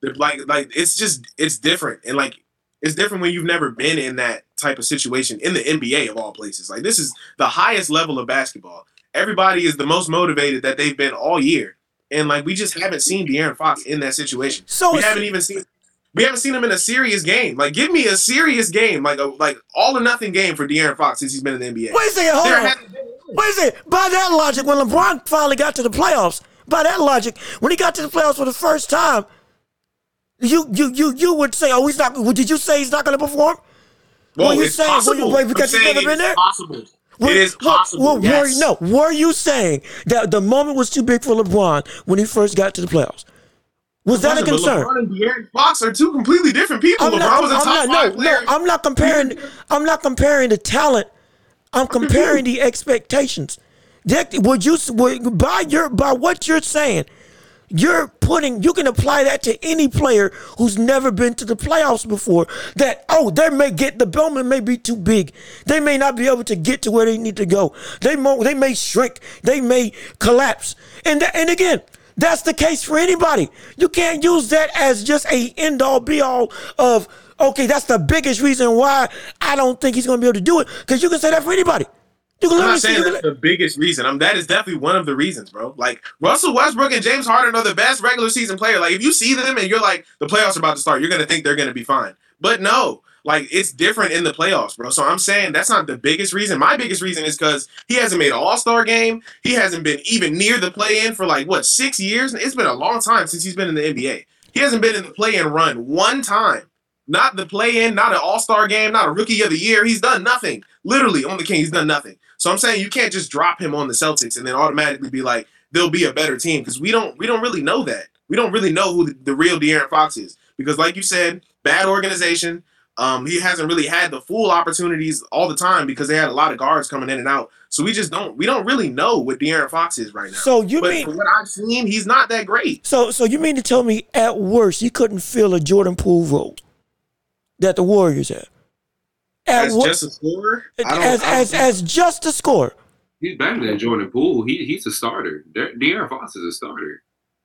They're like, like it's just it's different, and like it's different when you've never been in that type of situation in the NBA of all places. Like this is the highest level of basketball. Everybody is the most motivated that they've been all year, and like we just haven't seen De'Aaron Fox in that situation. So we haven't even seen we haven't seen him in a serious game. Like, give me a serious game, like a like all or nothing game for De'Aaron Fox since he's been in the NBA. Wait a second, hold there on. Wait a second. By that logic, when LeBron finally got to the playoffs, by that logic, when he got to the playoffs for the first time, you you you you would say, oh, he's not. Did you say he's not going to perform? Well, were you it's saying, possible. Were you, because he's never been there? Possible. Were, it is possible. Were, yes. were, no, were you saying that the moment was too big for LeBron when he first got to the playoffs? Was that a concern? LeBron and De'Aaron Fox are two completely different people. I'm LeBron not, was a top not, no, player. No, I'm not comparing. I'm not comparing the talent. I'm comparing the expectations. That would you would, by your by what you're saying, you're putting you can apply that to any player who's never been to the playoffs before that oh they may get the Bowman may be too big they may not be able to get to where they need to go they mo- they may shrink they may collapse and th- and again that's the case for anybody you can't use that as just a end all be all of okay that's the biggest reason why I don't think he's going to be able to do it because you can say that for anybody I'm not saying that's the biggest reason. I'm that is definitely one of the reasons, bro. Like Russell Westbrook and James Harden are the best regular season player. Like if you see them and you're like the playoffs are about to start, you're gonna think they're gonna be fine. But no, like it's different in the playoffs, bro. So I'm saying that's not the biggest reason. My biggest reason is because he hasn't made an All Star game. He hasn't been even near the play in for like what six years. It's been a long time since he's been in the NBA. He hasn't been in the play in run one time. Not the play in, not an All Star game, not a Rookie of the Year. He's done nothing. Literally on the King, he's done nothing. So I'm saying you can't just drop him on the Celtics and then automatically be like they'll be a better team because we don't we don't really know that. We don't really know who the, the real De'Aaron Fox is because, like you said, bad organization. Um, he hasn't really had the full opportunities all the time because they had a lot of guards coming in and out. So we just don't we don't really know what De'Aaron Fox is right now. So you but mean from what I've seen, he's not that great. So so you mean to tell me at worst he couldn't fill a Jordan Poole role that the Warriors have? as just a scorer? As as as just a scorer. He's better than Jordan Poole. He he's a starter. De- De'Aaron Fox is a starter.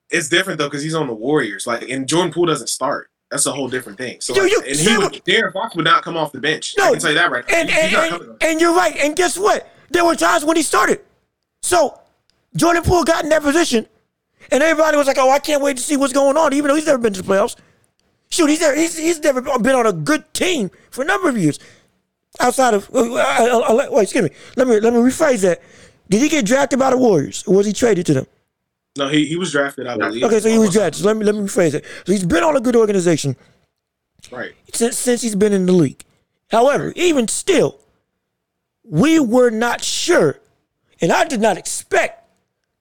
It's different though because he's on the Warriors. Like, and Jordan Poole doesn't start. That's a whole different thing. So, like, and he would, De'Aaron Fox would not come off the bench. No, I can tell you that right. And, and, and, and you're right. And guess what? There were times when he started. So Jordan Poole got in that position, and everybody was like, "Oh, I can't wait to see what's going on," even though he's never been to the playoffs. Shoot, he's there. He's, he's never been on a good team for a number of years outside of uh, uh, uh, wait, excuse me. Let me let me rephrase that. Did he get drafted by the Warriors, or was he traded to them? No, he, he was drafted, I believe. Okay, so he was uh, drafted. Let me let me rephrase it. So he's been on a good organization, right? Since since he's been in the league. However, even still, we were not sure, and I did not expect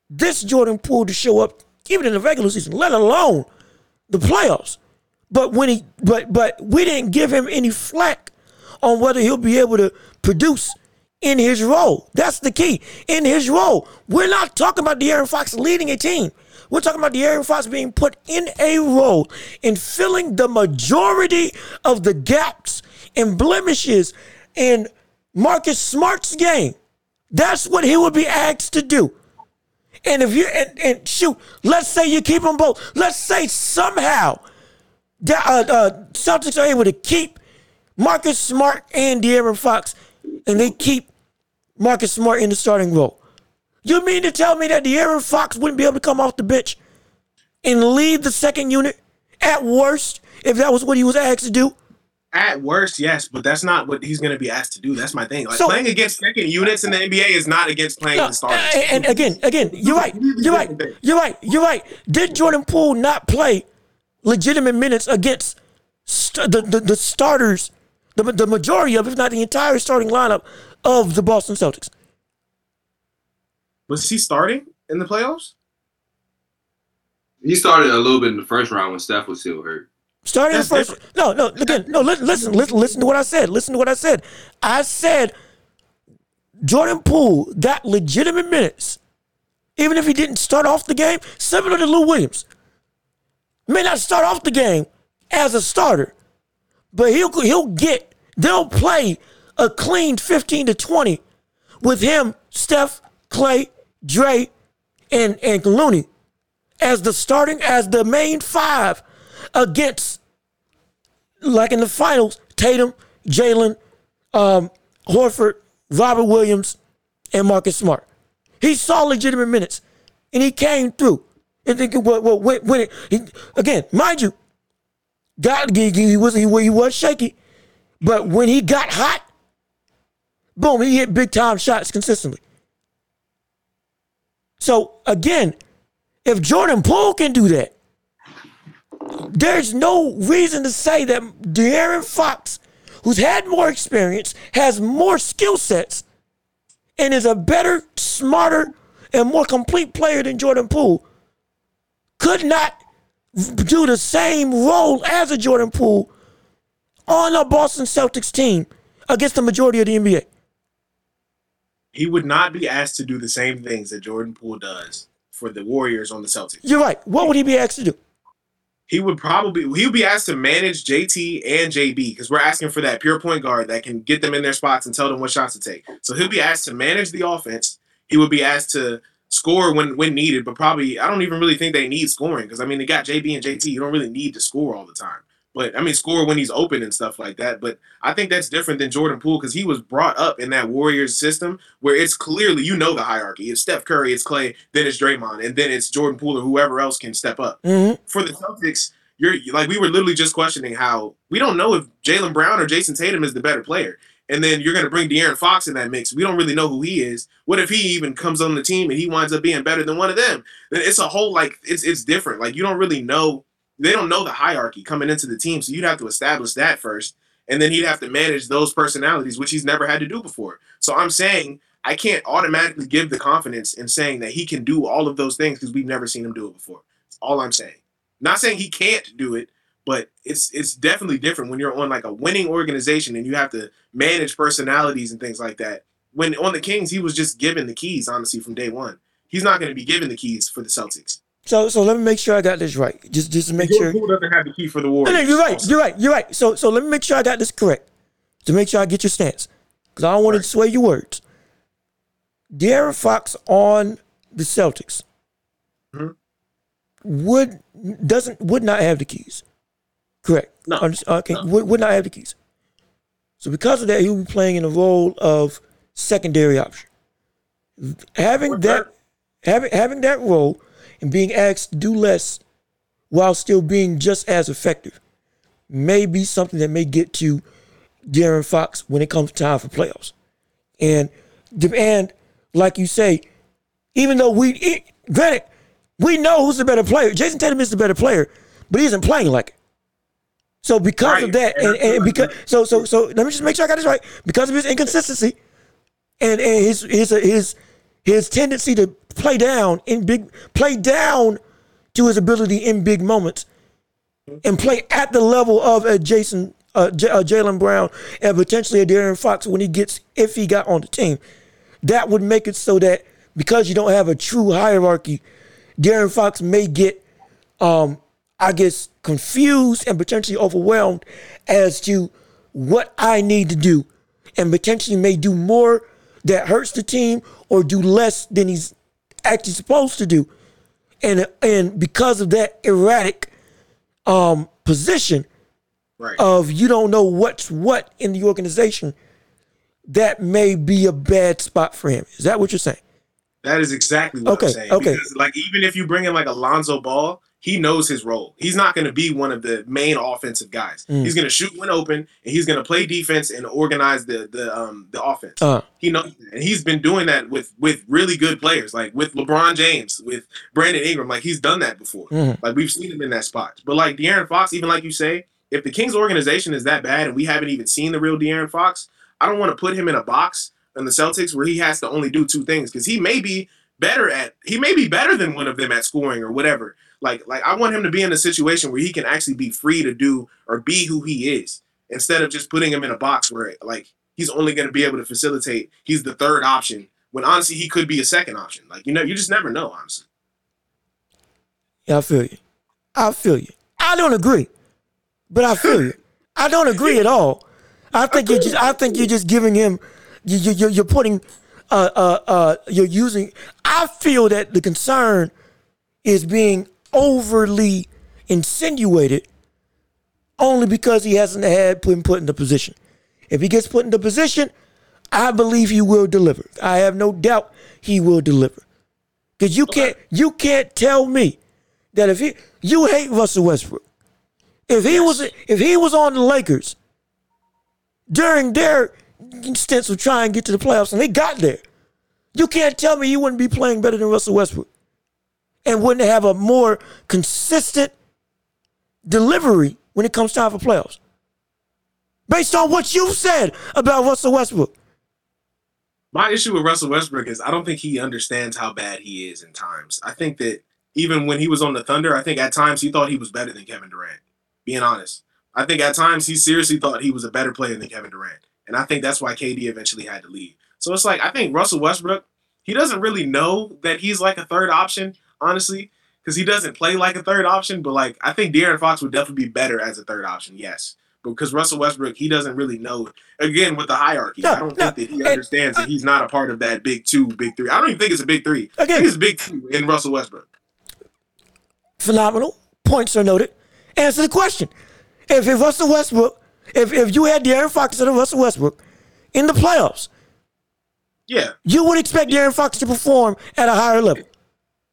this Jordan Poole to show up even in the regular season, let alone the playoffs. But when he but but we didn't give him any flack on whether he'll be able to produce in his role. That's the key. In his role. We're not talking about De'Aaron Fox leading a team. We're talking about De'Aaron Fox being put in a role in filling the majority of the gaps and blemishes in Marcus Smart's game. That's what he would be asked to do. And if you and, and shoot, let's say you keep them both. Let's say somehow uh, uh, Celtics are able to keep Marcus Smart and De'Aaron Fox, and they keep Marcus Smart in the starting role. You mean to tell me that De'Aaron Fox wouldn't be able to come off the bench? and lead the second unit at worst if that was what he was asked to do? At worst, yes, but that's not what he's going to be asked to do. That's my thing. Like So- playing against second units in the NBA is not against playing No, the starters. and, again, again, you're right. You're right. You're right. You're right. Did Jordan Poole not play legitimate minutes against st- the, the the starters, the the majority of, if not the entire starting lineup of the Boston Celtics? Was he starting in the playoffs? He started a little bit in the first round when Steph was still hurt. Starting the That's first. No, no. Again, no. Listen, listen, listen to what I said. Listen to what I said. I said Jordan Poole got legitimate minutes, even if he didn't start off the game. Similar to Lou Williams, may not start off the game as a starter, but he'll he'll get. They'll play a clean fifteen to twenty with him, Steph, Klay, Dre, and and Looney as the starting as the main five against like in the finals, Tatum, Jaylen, um, Horford, Robert Williams, and Marcus Smart. He saw legitimate minutes, and he came through. And thinking, well, well, when, when it, he, again, mind you, got he, he was he, he was shaky, but when he got hot, boom, he hit big time shots consistently. So again, if Jordan Poole can do that, there's no reason to say that De'Aaron Fox, who's had more experience, has more skill sets, and is a better, smarter, and more complete player than Jordan Poole, could not do the same role as a Jordan Poole on a Boston Celtics team against the majority of the NBA. He would not be asked to do the same things that Jordan Poole does for the Warriors on the Celtics. You're right. What would he be asked to do? He would probably he would be asked to manage JT and JB because we're asking for that pure point guard that can get them in their spots and tell them what shots to take. So he'll be asked to manage the offense. He would be asked to score when when needed, but probably I don't even really think they need scoring because I mean they got JB and JT. You don't really need to score all the time. But I mean score when he's open and stuff like that. But I think that's different than Jordan Poole because he was brought up in that Warriors system where it's clearly you know the hierarchy. It's Steph Curry, it's Klay, then it's Draymond, and then it's Jordan Poole or whoever else can step up hmm for the Celtics, you're like we were literally just questioning how we don't know if Jaylen Brown or Jayson Tatum is the better player. And then you're gonna bring De'Aaron Fox in that mix. We don't really know who he is. What if he even comes on the team and he winds up being better than one of them? Then it's a whole like it's it's different. Like you don't really know. They don't know the hierarchy coming into the team, so you'd have to establish that first, and then he'd have to manage those personalities, which he's never had to do before. So I'm saying I can't automatically give the confidence in saying that he can do all of those things because we've never seen him do it before. That's all I'm saying. Not saying he can't do it, but it's it's definitely different when you're on like a winning organization and you have to manage personalities and things like that. When on the Kings, he was just given the keys, honestly, from day one. He's not going to be given the keys for the Celtics. So, so let me make sure I got this right. Just, just to make sure. Poole doesn't have the key for the No, Warriors. no, you're right. You're right. You're right. So, so let me make sure I got this correct to make sure I get your stance because I don't want to Right. sway your words. De'Aaron Fox on the Celtics Mhm. would doesn't would not have the keys. Correct. No. Okay. No. Would, would not have the keys. So because of that, he will be playing in the role of secondary option. Having that, having having that role and being asked to do less while still being just as effective may be something that may get to De'Aaron Fox when it comes time for playoffs. And and like you say, even though we it, granted we know who's the better player, Jayson Tatum is the better player, but he isn't playing like it. So because of that, and, and because so so so let me just make sure I got this right. Because of his inconsistency and, and his his his his tendency to play down in big play down to his ability in big moments and play at the level of a Jason uh, J- uh, Jaylen Brown and potentially a De'Aaron Fox when he gets if he got on the team. That would make it so that because you don't have a true hierarchy, De'Aaron Fox may get um, I guess confused and potentially overwhelmed as to what I need to do and potentially may do more that hurts the team or do less than he's actually supposed to do. And and because of that erratic um position Right. of you don't know what's what in the organization, that may be a bad spot for him. Is that what you're saying? That is exactly what Okay, I'm saying. okay. Because like even if you bring in like Alonzo Ball, he knows his role. He's not going to be one of the main offensive guys. Mm. He's going to shoot when open, and he's going to play defense and organize the the um the offense. Uh, He knows, that. and he's been doing that with with really good players, like with LeBron James, with Brandon Ingram. Like he's done that before. mhm. Like we've seen him in that spot. But like De'Aaron Fox, even like you say, if the Kings organization is that bad and we haven't even seen the real De'Aaron Fox, I don't want to put him in a box in the Celtics where he has to only do two things because he may be better at he may be better than one of them at scoring or whatever. Like like I want him to be in a situation where he can actually be free to do or be who he is instead of just putting him in a box where like he's only going to be able to facilitate. He's the third option when honestly he could be a second option. Like you know, you just never know. Honestly, Yeah, I feel you. I feel you. I don't agree, but I feel you. I don't agree at all. I think you're just. I think you're just giving him. You, you, you're, you're putting. Uh, uh, uh, you're using. I feel that the concern is being overly insinuated, only because he hasn't had been put in the position. If he gets put in the position, I believe he will deliver. I have no doubt he will deliver. Cause you can't. You can't tell me that if he you hate Russell Westbrook. If he was if he was on the Lakers during their stints of trying to get to the playoffs and they got there, you can't tell me he wouldn't be playing better than Russell Westbrook and wouldn't have a more consistent delivery when it comes time for playoffs. Based on what you've said about Russell Westbrook. My issue with Russell Westbrook is I don't think he understands how bad he is in times. I think that even when he was on the Thunder, I think at times he thought he was better than Kevin Durant. Being honest, I think at times he seriously thought he was a better player than Kevin Durant, and I think that's why KD eventually had to leave. So it's like I think Russell Westbrook, he doesn't really know that he's like a third option, honestly, because he doesn't play like a third option. But like I think De'Aaron Fox would definitely be better as a third option, yes. But because Russell Westbrook, he doesn't really know. Again, with the hierarchy, No, I don't no, think that he and- understands that he's not a part of that big two, big three. I don't even think it's a big three. I Again- think it's big two in Russell Westbrook. phenomenal. Points are noted. Answer the question. If, if Russell Westbrook, if, if you had De'Aaron Fox instead of Russell Westbrook in the playoffs, Yeah. you would expect De'Aaron Fox to perform at a higher level.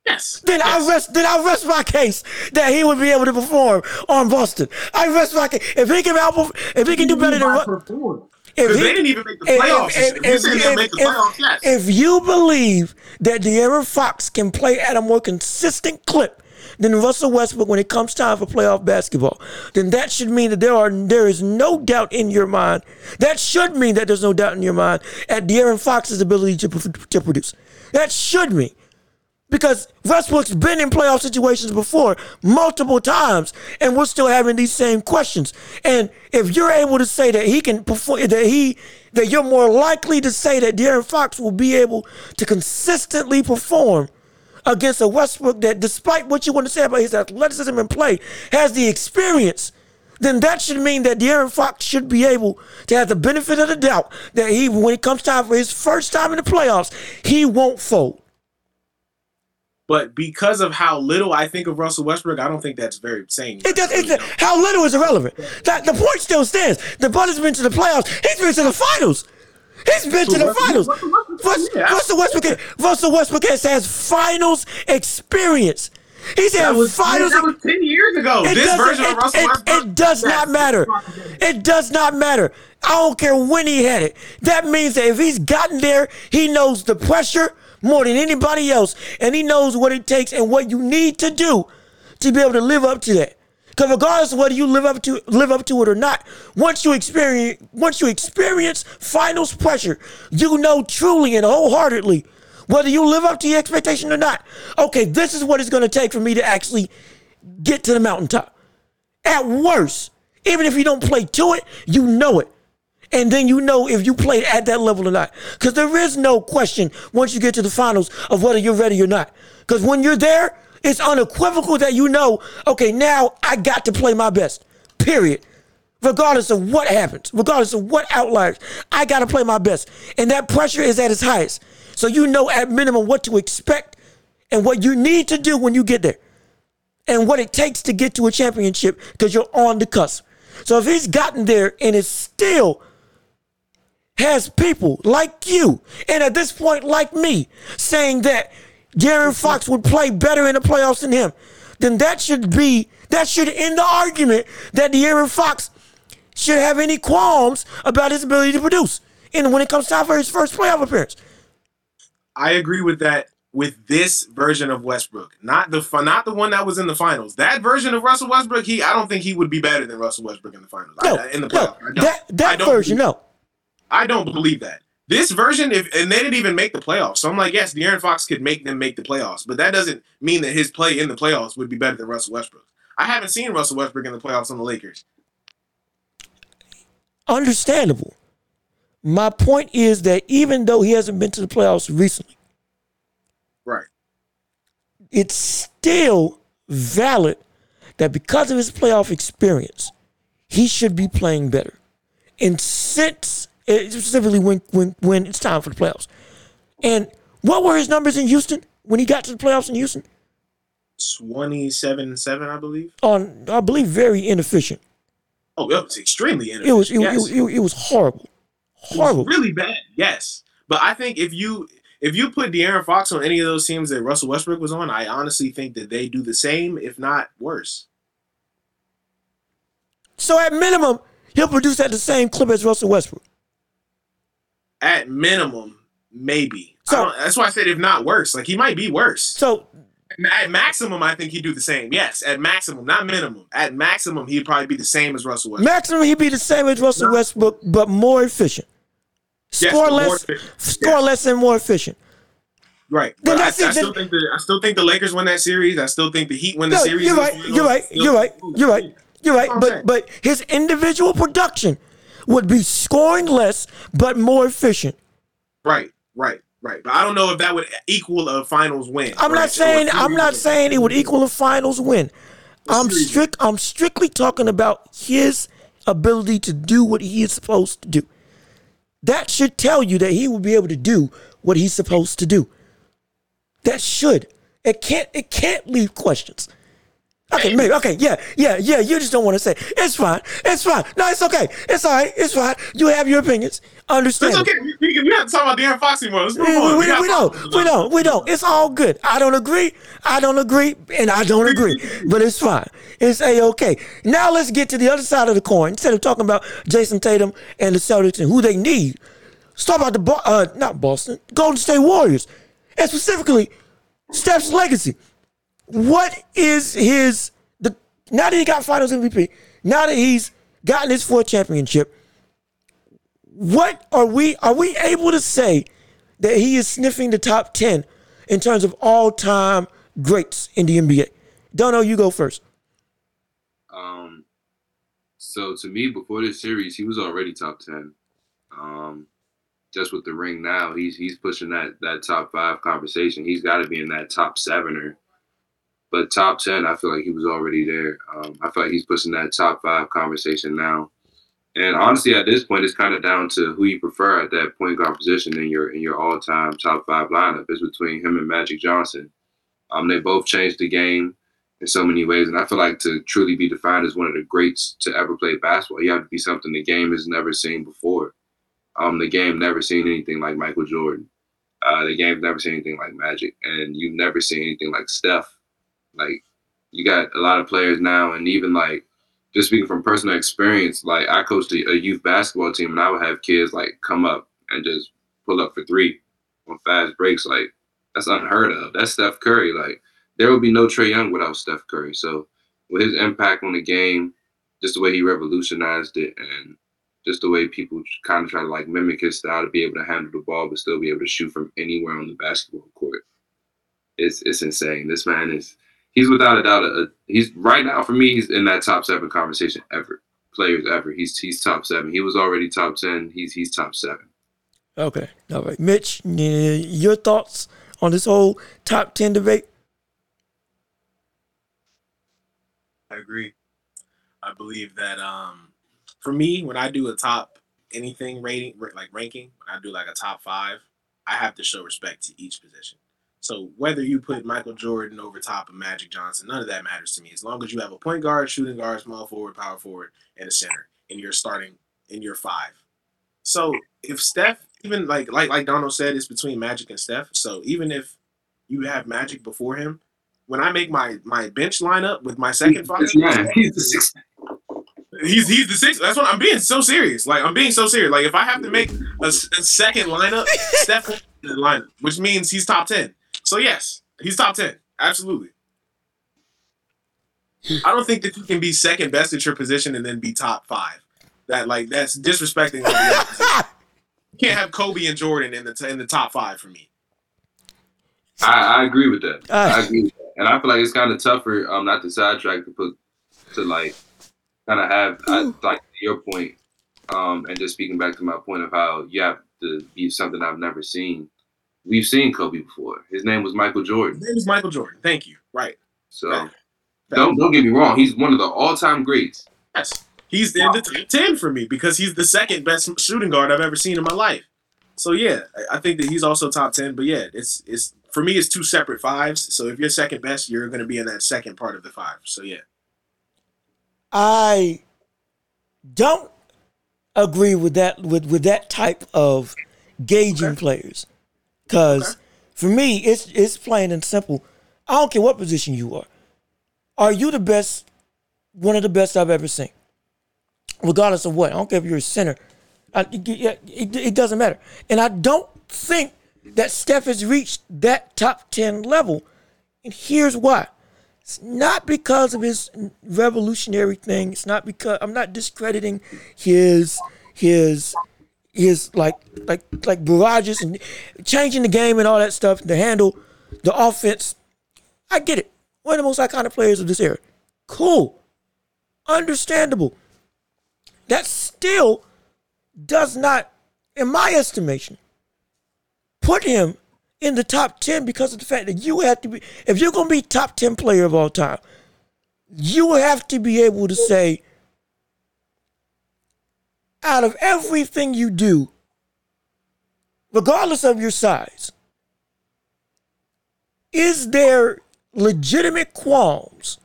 Yes. Then yes. I rest. Then I rest my case that he would be able to perform on Boston. I rest my case. If he can out, if he can do better than Ru- if he- they didn't even make the playoffs. if- If, you say if- make the if- playoffs, yes. If you believe that De'Aaron Fox can play at a more consistent clip than Russell Westbrook when it comes time for playoff basketball, then that should mean that there are there is no doubt in your mind. That should mean that there's no doubt in your mind at De'Aaron Fox's ability to, to produce. That should mean because Westbrook's been in playoff situations before multiple times, and we're still having these same questions. And if you're able to say that he can perform, that he, that you're more likely to say that De'Aaron Fox will be able to consistently perform against a Westbrook that, despite what you want to say about his athleticism and play, has the experience. Then that should mean that De'Aaron Fox should be able to have the benefit of the doubt that he, when it comes time for his first time in the playoffs, he won't fold. But because of how little I think of Russell Westbrook, I don't think that's very saying. It does, how little is irrelevant. That, the point still stands. The Butters been to the playoffs. He's been to the finals. He's been to the Russell- finals. Russell Westbrook- yeah. Russell Westbrook, Russell Westbrook has, has finals experience. He's had was, finals. that was 10 years ago. It this version it, of Russell it- Westbrook. it does not matter. It does not matter. I don't care when he had it. That means that if he's gotten there, he knows the pressure more than anybody else, and he knows what it takes and what you need to do to be able to live up to that. Because regardless of whether you live up to live up to it or not, once you experience once you experience finals pressure, you know truly and wholeheartedly whether you live up to your expectation or not. Okay, this is what it's going to take for me to actually get to the mountaintop. At worst, even if you don't play to it, you know it. And then you know if you played at that level or not. Because there is no question once you get to the finals of whether you're ready or not. Because when you're there, it's unequivocal that you know, okay, now I got to play my best. Period. Regardless of what happens, regardless of what outliers, I got to play my best. And that pressure is at its highest. So you know at minimum what to expect and what you need to do when you get there and what it takes to get to a championship because you're on the cusp. So if he's gotten there and is still has people like you and at this point like me saying that De'Aaron Fox would play better in the playoffs than him, then that should be that should end the argument that De'Aaron Fox should have any qualms about his ability to produce. And when it comes time for his first playoff appearance. I agree with that with this version of Westbrook, not the not the one that was in the finals. That version of Russell Westbrook, he I don't think he would be better than Russell Westbrook in the finals. No, I, in the no, playoffs. I don't. that that version, no. I don't believe that. This version, if and they didn't even make the playoffs. So I'm like, yes, De'Aaron Fox could make them make the playoffs, but that doesn't mean that his play in the playoffs would be better than Russell Westbrook. I haven't seen Russell Westbrook in the playoffs on the Lakers. Understandable. My point is that even though he hasn't been to the playoffs recently, Right. it's still valid that because of his playoff experience, he should be playing better. And since specifically when when when it's time for the playoffs. And what were his numbers in Houston when he got to the playoffs in Houston? 27 7, I believe. On I believe very inefficient. Oh, it was extremely inefficient. It was it, yes. it, it, it was horrible. It was Horrible. really bad. Yes, but I think if you if you put De'Aaron Fox on any of those teams that Russell Westbrook was on, I honestly think that they do the same, if not worse. So at minimum, he'll produce at the same clip as Russell Westbrook. At minimum, maybe. So- that's why I said if not worse. Like he might be worse. So At maximum, I think he'd do the same. Yes, at maximum, not minimum. At maximum, he'd probably be the same as Russell Westbrook. maximum he'd be the same as Russell No. Westbrook, but more efficient. Yes, Score less, efficient. score Yes. less and more efficient. Right. Then But I, I that's it, still then- think the I still think the Lakers win that series. I still think the Heat win the No, series. you're right. You're right. You're right. You're right. You're right. That's But but his individual production would be scoring less but more efficient. Right, right, right. But I don't know if that would equal a finals win. I'm right? not saying I'm not win. saying it would equal a finals win. I'm strict I'm strictly talking about his ability to do what he is supposed to do. That should tell you that he will be able to do what he's supposed to do. That should. It can't it can't leave questions. Okay, maybe. Okay, yeah, yeah, yeah. You just don't want to say. It's fine. It's fine. No, it's okay. It's all right. It's fine. You have your opinions. Understand. It's okay. We, we, we have to talk about De'Aaron Fox anymore. Let's move We, on. we, got we don't. We don't. We don't. It's all good. I don't agree. I don't agree, and I don't agree. But it's fine. It's a okay. Now let's get to the other side of the coin. Instead of talking about Jayson Tatum and the Celtics and who they need, let's talk about the Bo- uh, not Boston, Golden State Warriors, and specifically Steph's legacy. What is his the now that he got Finals MVP? Now that he's gotten his fourth championship, what are we are we able to say that he is sniffing the top 10 in terms of all-time greats in the NBA? Dono, you go first. Um, so to me, before this series, he was already top ten. Um, just with the ring now, he's he's pushing that that top five conversation. He's got to be in that top seven or, but top ten, I feel like he was already there. Um, I feel like he's pushing that top five conversation now. And honestly, at this point, it's kind of down to who you prefer at that point guard position in your in your all time top five lineup. It's between him and Magic Johnson. Um, they both changed the game in so many ways. And I feel like to truly be defined as one of the greats to ever play basketball, you have to be something the game has never seen before. Um, the game never seen anything like Michael Jordan. Uh, the game's never seen anything like Magic, and you've never seen anything like Steph. Like you got a lot of players now, and even like just speaking from personal experience, like I coached a, a youth basketball team, and I would have kids like come up and just pull up for three on fast breaks. Like that's unheard of. That's Steph Curry. Like there would be no Trae Young without Steph Curry. So with his impact on the game, just the way he revolutionized it, and just the way people kind of try to like mimic his style to be able to handle the ball but still be able to shoot from anywhere on the basketball court. It's it's insane. This man is he's without a doubt a, a- he's right now for me he's in that top seven conversation ever players ever. He's he's top seven. He was already top ten. He's he's top seven. Okay. All right. Mitch, your thoughts on this whole top 10 debate? I agree. I believe that um for me, when I do a top anything rating like ranking, when I do like a top five, I have to show respect to each position. So whether you put Michael Jordan over top of Magic Johnson, none of that matters to me. As long as you have a point guard, shooting guard, small forward, power forward, and a center, and you're starting in your five. So if Steph, even like like like Donald said, it's between Magic and Steph. So even if you have Magic before him, when I make my my bench lineup with my second five, Yeah, he's the sixth. he's he's the sixth. That's what I'm being so serious. Like I'm being so serious. Like if I have to make a second lineup, Steph in the lineup, which means he's top ten. So yes, he's top ten. Absolutely. I don't think that you can be second best at your position and then be top five. That like that's disrespecting. You can't have Kobe and Jordan in the t- in the top five for me. I, I agree with that. Ah. I agree with that. And I feel like it's kind of tougher, um, not to sidetrack to put to like kind of have I, like your point, um, and just speaking back to my point of how you have to be something I've never seen. We've seen Kobe before. His name was Michael Jordan. His name is Michael Jordan. Thank you. Right. So Fact. don't don't get me wrong. He's one of the all time greats. Yes. He's in the top 10 for me because he's the second best shooting guard I've ever seen in my life. So yeah, I- I think that he's also top 10, but yeah, it's it's for me it's two separate fives. So if you're second best, you're going to be in that second part of the five. So yeah. I don't agree with that with, with that type of gauging Okay. players. Cause Okay. for me it's it's plain and simple. I don't care what position you are. Are you the best one of the best I've ever seen? Regardless of what. I don't care if you're a center. I, it, it, it doesn't matter. And I don't think that Steph has reached that top 10 level. And here's why. It's not because of his revolutionary thing. It's not because I'm not discrediting his his his like like like barrages and changing the game and all that stuff to handle the offense. I get it. One of the most iconic players of this era. Cool. Understandable. That still does not, in my estimation, put him in the top 10 because of the fact that you have to be, if you're going to be top 10 player of all time, you have to be able to say, out of everything you do, regardless of your size, is there legitimate qualms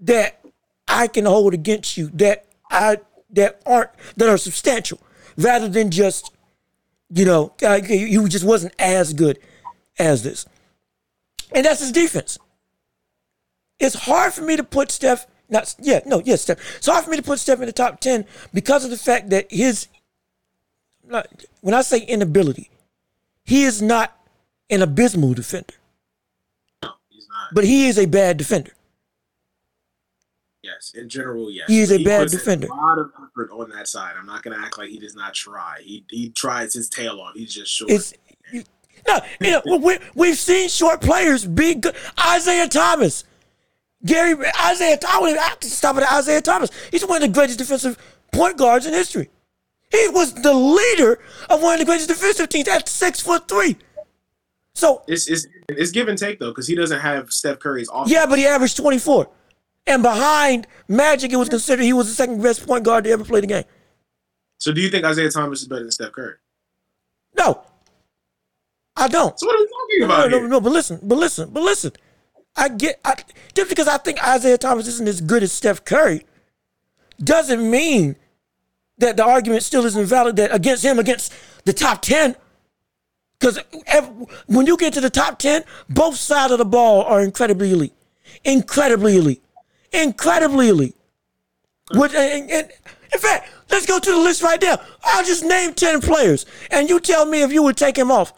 that I can hold against you that I that aren't that are substantial rather than just you know uh, you just wasn't as good as this? And that's his defense. It's hard for me to put Steph not yeah no yes Steph it's hard for me to put Steph in the top 10 because of the fact that his not, when I say inability he is not an abysmal defender No, He's not. but he is a bad defender Yes, in general, yes. He is a bad puts defender. A lot of effort on that side. I'm not going to act like he does not try. He he tries his tail off. He's just short. It's you, no, you know, we, we've seen short players be good. Isaiah Thomas, Gary, Isaiah Thomas. I have to stop at Isaiah Thomas. He's one of the greatest defensive point guards in history. He was the leader of one of the greatest defensive teams at six foot three. So it's, it's it's give and take though, because he doesn't have Steph Curry's offense. yeah, but he averaged twenty four, and behind Magic, it was considered he was the second best point guard to ever play the game. So do you think Isaiah Thomas is better than Steph Curry? No, I don't. So what are we talking No, about no, here? no, but listen, but listen, but listen. I get I, just because I think Isaiah Thomas isn't as good as Steph Curry doesn't mean that the argument still isn't valid that against him against the top ten. Because when you get to the top ten, both sides of the ball are incredibly elite, incredibly elite, incredibly elite. Which, and, and, in fact, let's go to the list right now. I'll just name ten players, and you tell me if you would take him off.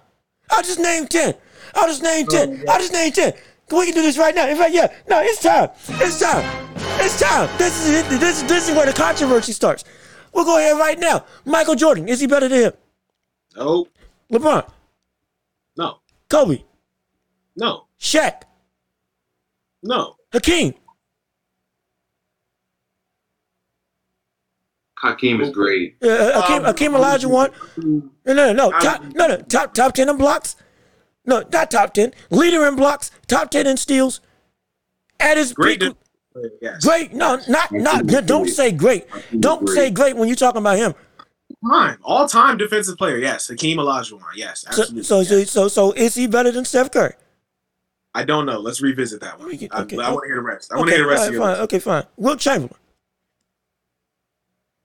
I'll just name 10. I'll just name 10. I'll just name 10. We can do this right now. In fact, yeah, no, it's time. It's time. It's time. This is it. This, this is where the controversy starts. We'll go ahead right now. Michael Jordan, is he better than him? No, LeBron, no, Kobe, no, Shaq, no. Hakeem. Hakeem is great. Uh, uh, Hakeem, Um, Hakeem Olajuwon. No, no, no. Top, no, no. Top, top 10 in blocks. No, not top 10. Leader in blocks. Top 10 in steals. At his Great. peak. de- yes. Great. No, not not. Don't say great. Don't say great when you're talking about him. Time. All time defensive player. Yes. Hakeem Olajuwon. Yes. So Absolutely. so so, yes. so so is he better than Steph Curry? I don't know. Let's revisit that one. We can- I, okay. I want to hear the rest. I want to hear the rest all of right, fine. Okay, fine. Wilt Chamberlain.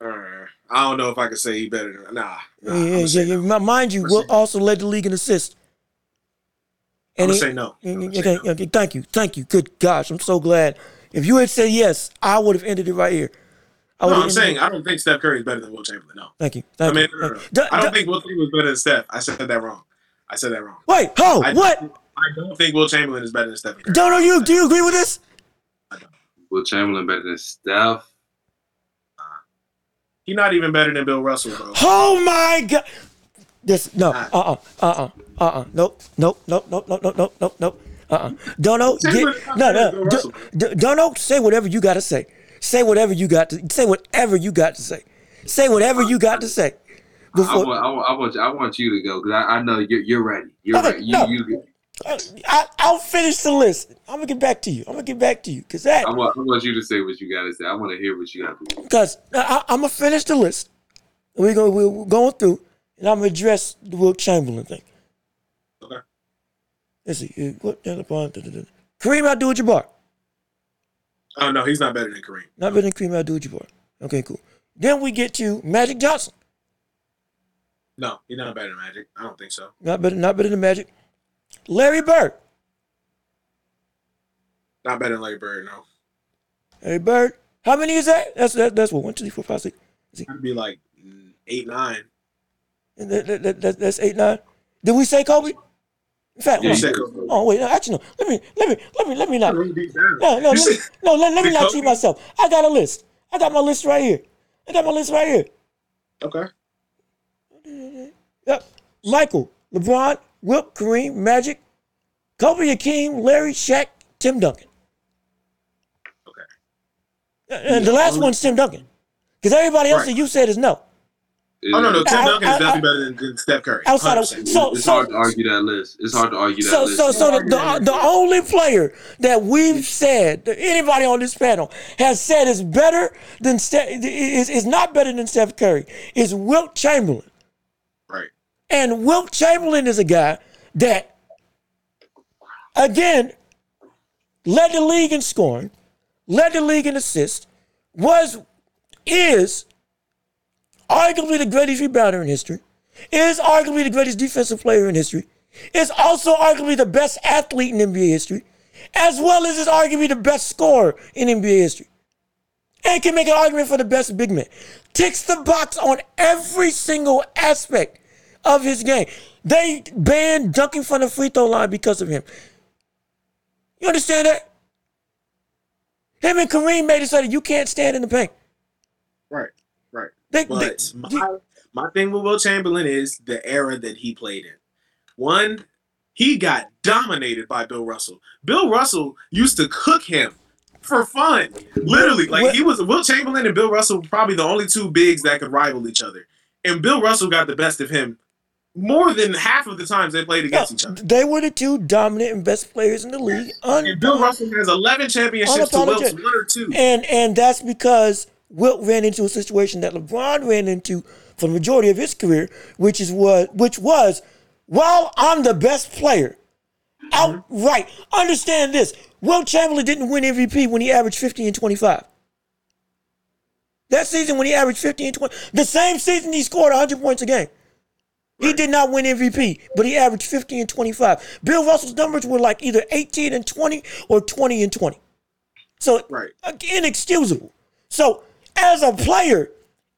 Uh, I don't know if I can say he better than nah. nah Yeah, yeah, yeah, no. Mind you, I'ma Wilt say- also led the league in assists. I'm And gonna he- say no. I'm gonna say Okay, no. okay, thank you, thank you. Good gosh, I'm so glad. If you had said yes, I would have ended it right here. I No, I'm saying it- I don't think Steph Curry is better than Wilt Chamberlain. No. Thank you. I mean, you. no, no, no. Da- I don't da- think Wilt Chamberlain is better than Steph. I said that wrong. I said that wrong. Wait, oh, I, what? I don't think Wilt Chamberlain is better than Steph Curry. Don't know you. Do you agree with this? Wilt Chamberlain better than Steph? He's not even better than Bill Russell, bro. Oh my god. This no. Uh uh. Uh uh. Uh uh. Nope. Nope. Nope. Nope. Nope. Nope. Nope. Nope. Nope. Uh uh. Don't know. Get, no. No. Bill Russell. D- d- don't know. Say whatever you got to say. Say whatever you got to say. Whatever you got to say. Say whatever you got to say. I Before want, I want, I want, you, I want you to go because I, I know you're, you're ready. You're Okay, ready. You, no. you, Uh, I, I'll finish the list. I'm gonna get back to you. I'm gonna get back to you because that I want, I want you to say what you got to say. I want to hear what you got to say. because I, I'm gonna finish the list. We're going we're going through, and I'm gonna address the Wilt Chamberlain thing. Okay. Let's see. uh, What upon Kareem Abdul-Jabbar. Oh no, he's not better than Kareem. Not better than Kareem Abdul-Jabbar. Okay, cool. Then we get to Magic Johnson. No, he's not better than Magic. I don't think so. Not better. Not better than Magic. Larry Bird. Not better than Larry Bird. No, Larry Bird. How many is that? That's that, that's what one, two, three, four, five, six. it'd be like mm, eight, nine. And that, that, that, that- that's eight, nine. Did we say Kobe? In fact, You hold said Kobe. Oh wait, no, actually no. Let me let me let me let me not. Really. No, no, let me, said- no. Let, let me not cheat myself. I got a list. I got my list right here. I got my list right here. Okay. Yep. Michael, LeBron, Wilt, Kareem, Magic, Kobe, Hakeem, Larry, Shaq, Tim Duncan. Okay. And the last one's Tim Duncan. Because everybody else Right. that you said is no. Oh no, no, Tim I- Duncan I- is definitely I- better than, than Steph Curry. Outside of 100%. so it's so hard to argue that list. It's hard to argue that so list. so so the, the the only player that we've said that anybody on this panel has said is better than Steph is is not better than Steph Curry is Wilt Chamberlain. right. And Wilt Chamberlain is a guy that, again, led the league in scoring, led the league in assists, was, is arguably the greatest rebounder in history, is arguably the greatest defensive player in history, is also arguably the best athlete in NBA history, as well as is arguably the best scorer in NBA history. And can make an argument for the best big man. Ticks the box on every single aspect of his game. They banned dunking from the free throw line because of him. You understand that? Him and Kareem made it so that you can't stand in the paint. Right. They, But they- my, my thing with Wilt Chamberlain is the era that he played in. One, he got dominated by Bill Russell. Bill Russell used to cook him for fun. Literally. Like What- he was Wilt Chamberlain and Bill Russell were probably the only two bigs that could rival each other. And Bill Russell got the best of him more than half of the times they played against each other. they were the two dominant and best players in the league. Un- And Bill Russell has 11 championships to Unapologetic. one or two. And and that's because Wilt ran into a situation that LeBron ran into for the majority of his career, which is what which was, while I'm the best player, outright. Understand this: Wilt Chamberlain didn't win MVP when he averaged 50 and 25. That season when he averaged 50 and 20, the same season he scored 100 points a game. He did not win MVP, but he averaged 50 and 25. Bill Russell's numbers were like either 18 and 20 or 20 and 20. So Right. inexcusable. So as a player,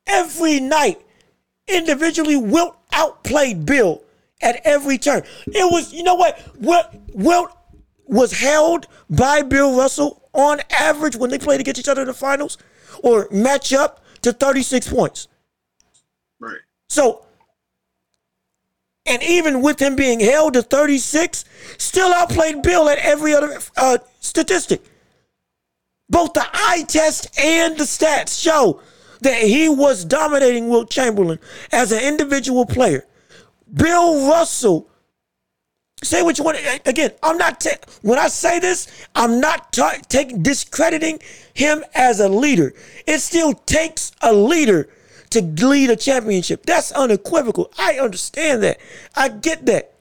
every night, individually, Wilt outplayed Bill at every turn. It was, you know what? Wilt, Wilt was held by Bill Russell on average when they played against each other in the finals or match up to 36 points. Right. So, and even with him being held to 36, still outplayed Bill at every other uh, statistic. Both the eye test and the stats show that he was dominating Wilt Chamberlain as an individual player. Bill Russell, say what you want. Again, I'm not, ta- when I say this, I'm not ta- taking, discrediting him as a leader. It still takes a leader to lead a championship. That's unequivocal. I understand that. I get that.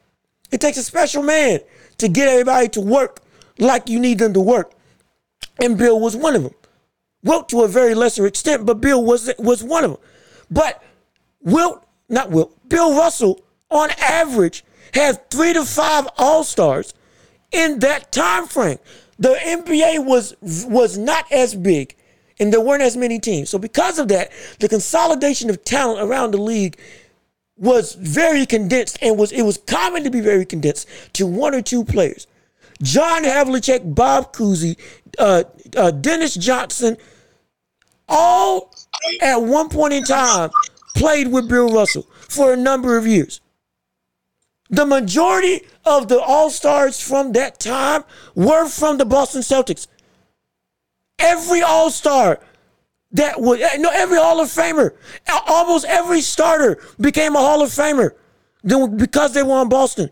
It takes a special man to get everybody to work like you need them to work. And Bill was one of them. Wilt to a very lesser extent, but Bill was was one of them. But Wilt, not Wilt, Bill Russell, on average, had three to five All Stars in that time frame. The NBA was was not as big and there weren't as many teams. So because of that, the consolidation of talent around the league was very condensed and was it was common to be very condensed to one or two players. John Havlicek, Bob Cousy, uh, uh, Dennis Johnson, all at one point in time played with Bill Russell for a number of years. The majority of the All Stars from that time were from the Boston Celtics. Every All Star that was no every Hall of Famer, almost every starter became a Hall of Famer because they were on Boston,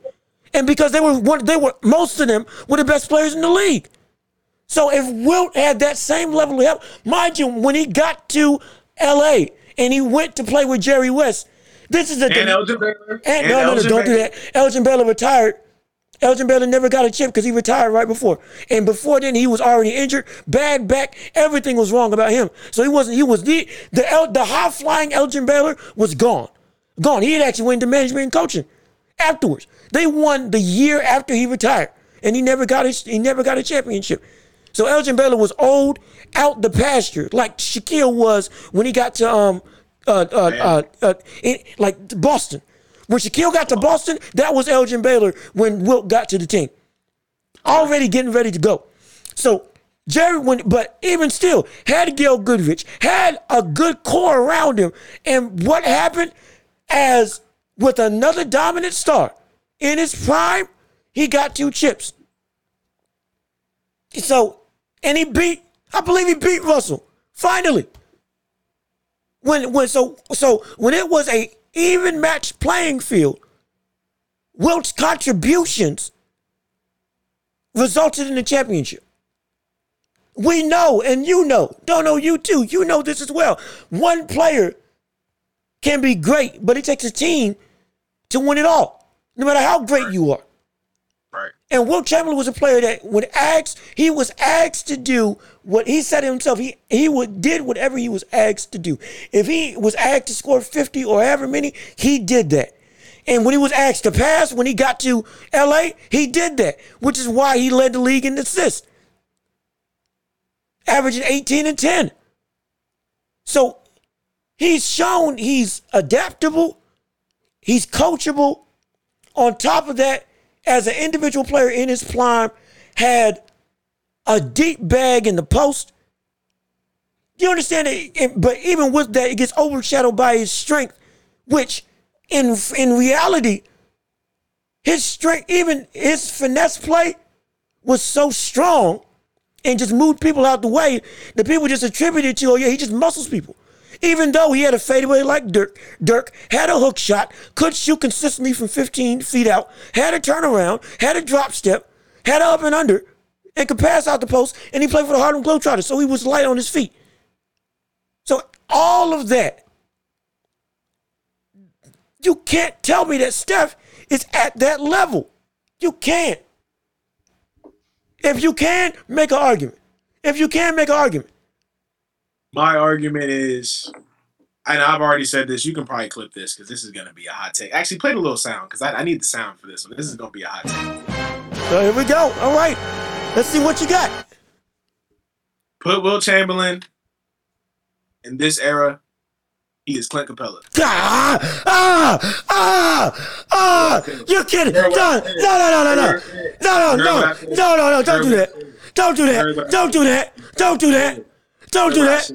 and because they were they were most of them were the best players in the league. So if Wilt had that same level of help, mind you, when he got to L.A. and he went to play with Jerry West, this is a and Elgin Baylor. And no, no, no, don't do that. Elgin Baylor retired. Elgin Baylor never got a chip because he retired right before. And before then, he was already injured, bad back. Everything was wrong about him. So he wasn't. He was the the El, the high flying Elgin Baylor was gone, gone. He had actually went into management and coaching afterwards. They won the year after he retired, and he never got his, he never got a championship. So Elgin Baylor was old, out the pasture, like Shaquille was when he got to um uh uh uh, uh in, like Boston. When Shaquille got to Boston, that was Elgin Baylor when Wilt got to the team. Already getting ready to go. So Jerry, when but even still, had Gail Goodrich, had a good core around him. And what happened as with another dominant star in his prime, he got two chips. So, and he beat, I believe he beat Russell. Finally. When when so so when it was a even match playing field, Wilt's contributions resulted in the championship. We know, and you know, don't know you too. You know this as well. One player can be great, but it takes a team to win it all, no matter how great you are. And Wilt Chamberlain was a player that, when asked, he was asked to do what he said himself. He he would, did whatever he was asked to do. If he was asked to score fifty or however many, he did that. And when he was asked to pass, when he got to L.A., he did that, which is why he led the league in assists, averaging eighteen and ten. So he's shown he's adaptable, he's coachable. On top of that, as an individual player in his prime, had a deep bag in the post. You understand it? But even with that, it gets overshadowed by his strength, which in in reality, his strength, even his finesse play, was so strong and just moved people out the way that people just attributed to, oh yeah, he just muscles people. Even though he had a fadeaway like Dirk, Dirk had a hook shot, could shoot consistently from 15 feet out, had a turnaround, had a drop step, had a up and under, and could pass out the post, and he played for the Harlem Globetrotters, so he was light on his feet. So all of that, you can't tell me that Steph is at that level. You can't. If you can, make an argument. If you can, make an argument. My argument is, and I've already said this. You can probably clip this because this is gonna be a hot take. Actually, play the little sound because I, I need the sound for this one. This is gonna be a hot take. So here we go. All right. Let's see what you got. Put Wilt Chamberlain in this era. He is Clint Capela. Ah, ah, ah, ah. You're kidding. No, no, no, no, no, no. No, no, no. No, no, no. Don't do that. Don't do that. Don't do that. Don't do that. Don't do that.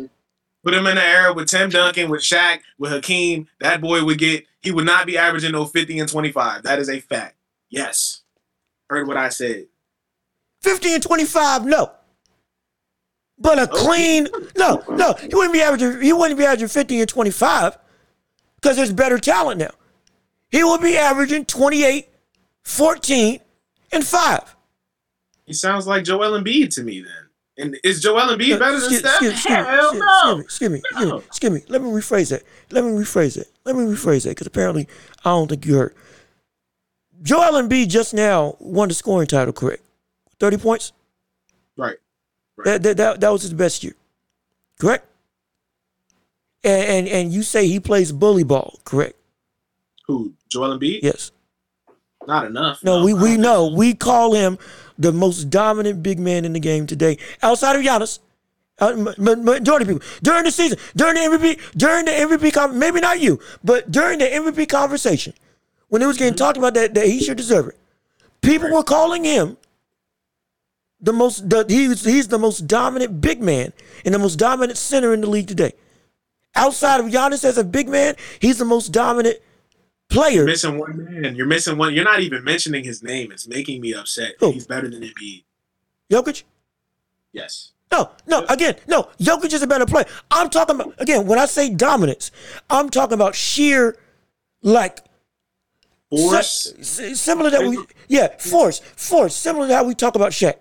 Put him in the era with Tim Duncan, with Shaq, with Hakeem. That boy would get, he would not be averaging no 50 and 25. That is a fact. Yes. Heard what I said. 50 and 25, no. But a oh, clean, no, no. He wouldn't be averaging, he wouldn't be averaging 50 and 25 because there's better talent now. He would be averaging 28, 14, and 5. He sounds like Joel Embiid to me then. And is Joel Embiid better than Steph? excuse- Hell excuse- no. Excuse me, excuse me, excuse me. Let me rephrase that. Let me rephrase it. Let me rephrase that because apparently I don't think you heard. Joel Embiid just now won the scoring title, correct? 30 points? Right. That, that, that, that was his best year, correct? And, and and you say he plays bully ball, correct? Who? Joel Embiid? Yes. Not enough. No, we, we know. We call him the most dominant big man in the game today, outside of Giannis. Uh, majority people during the season, during the MVP, during the MVP, maybe not you, but during the MVP conversation, when it was getting talked about that, that he should deserve it, people were calling him the most. The, he's he's the most dominant big man and the most dominant center in the league today. Outside of Giannis as a big man, he's the most dominant player. You're missing one man. You're missing one. You're not even mentioning his name. It's making me upset. Who? He's better than Embiid. Jokic. Yes. No, no, again, no. Jokic is a better player. I'm talking about again when I say dominance, I'm talking about sheer like force. similar that we yeah, force, force, similar to how we talk about Shaq.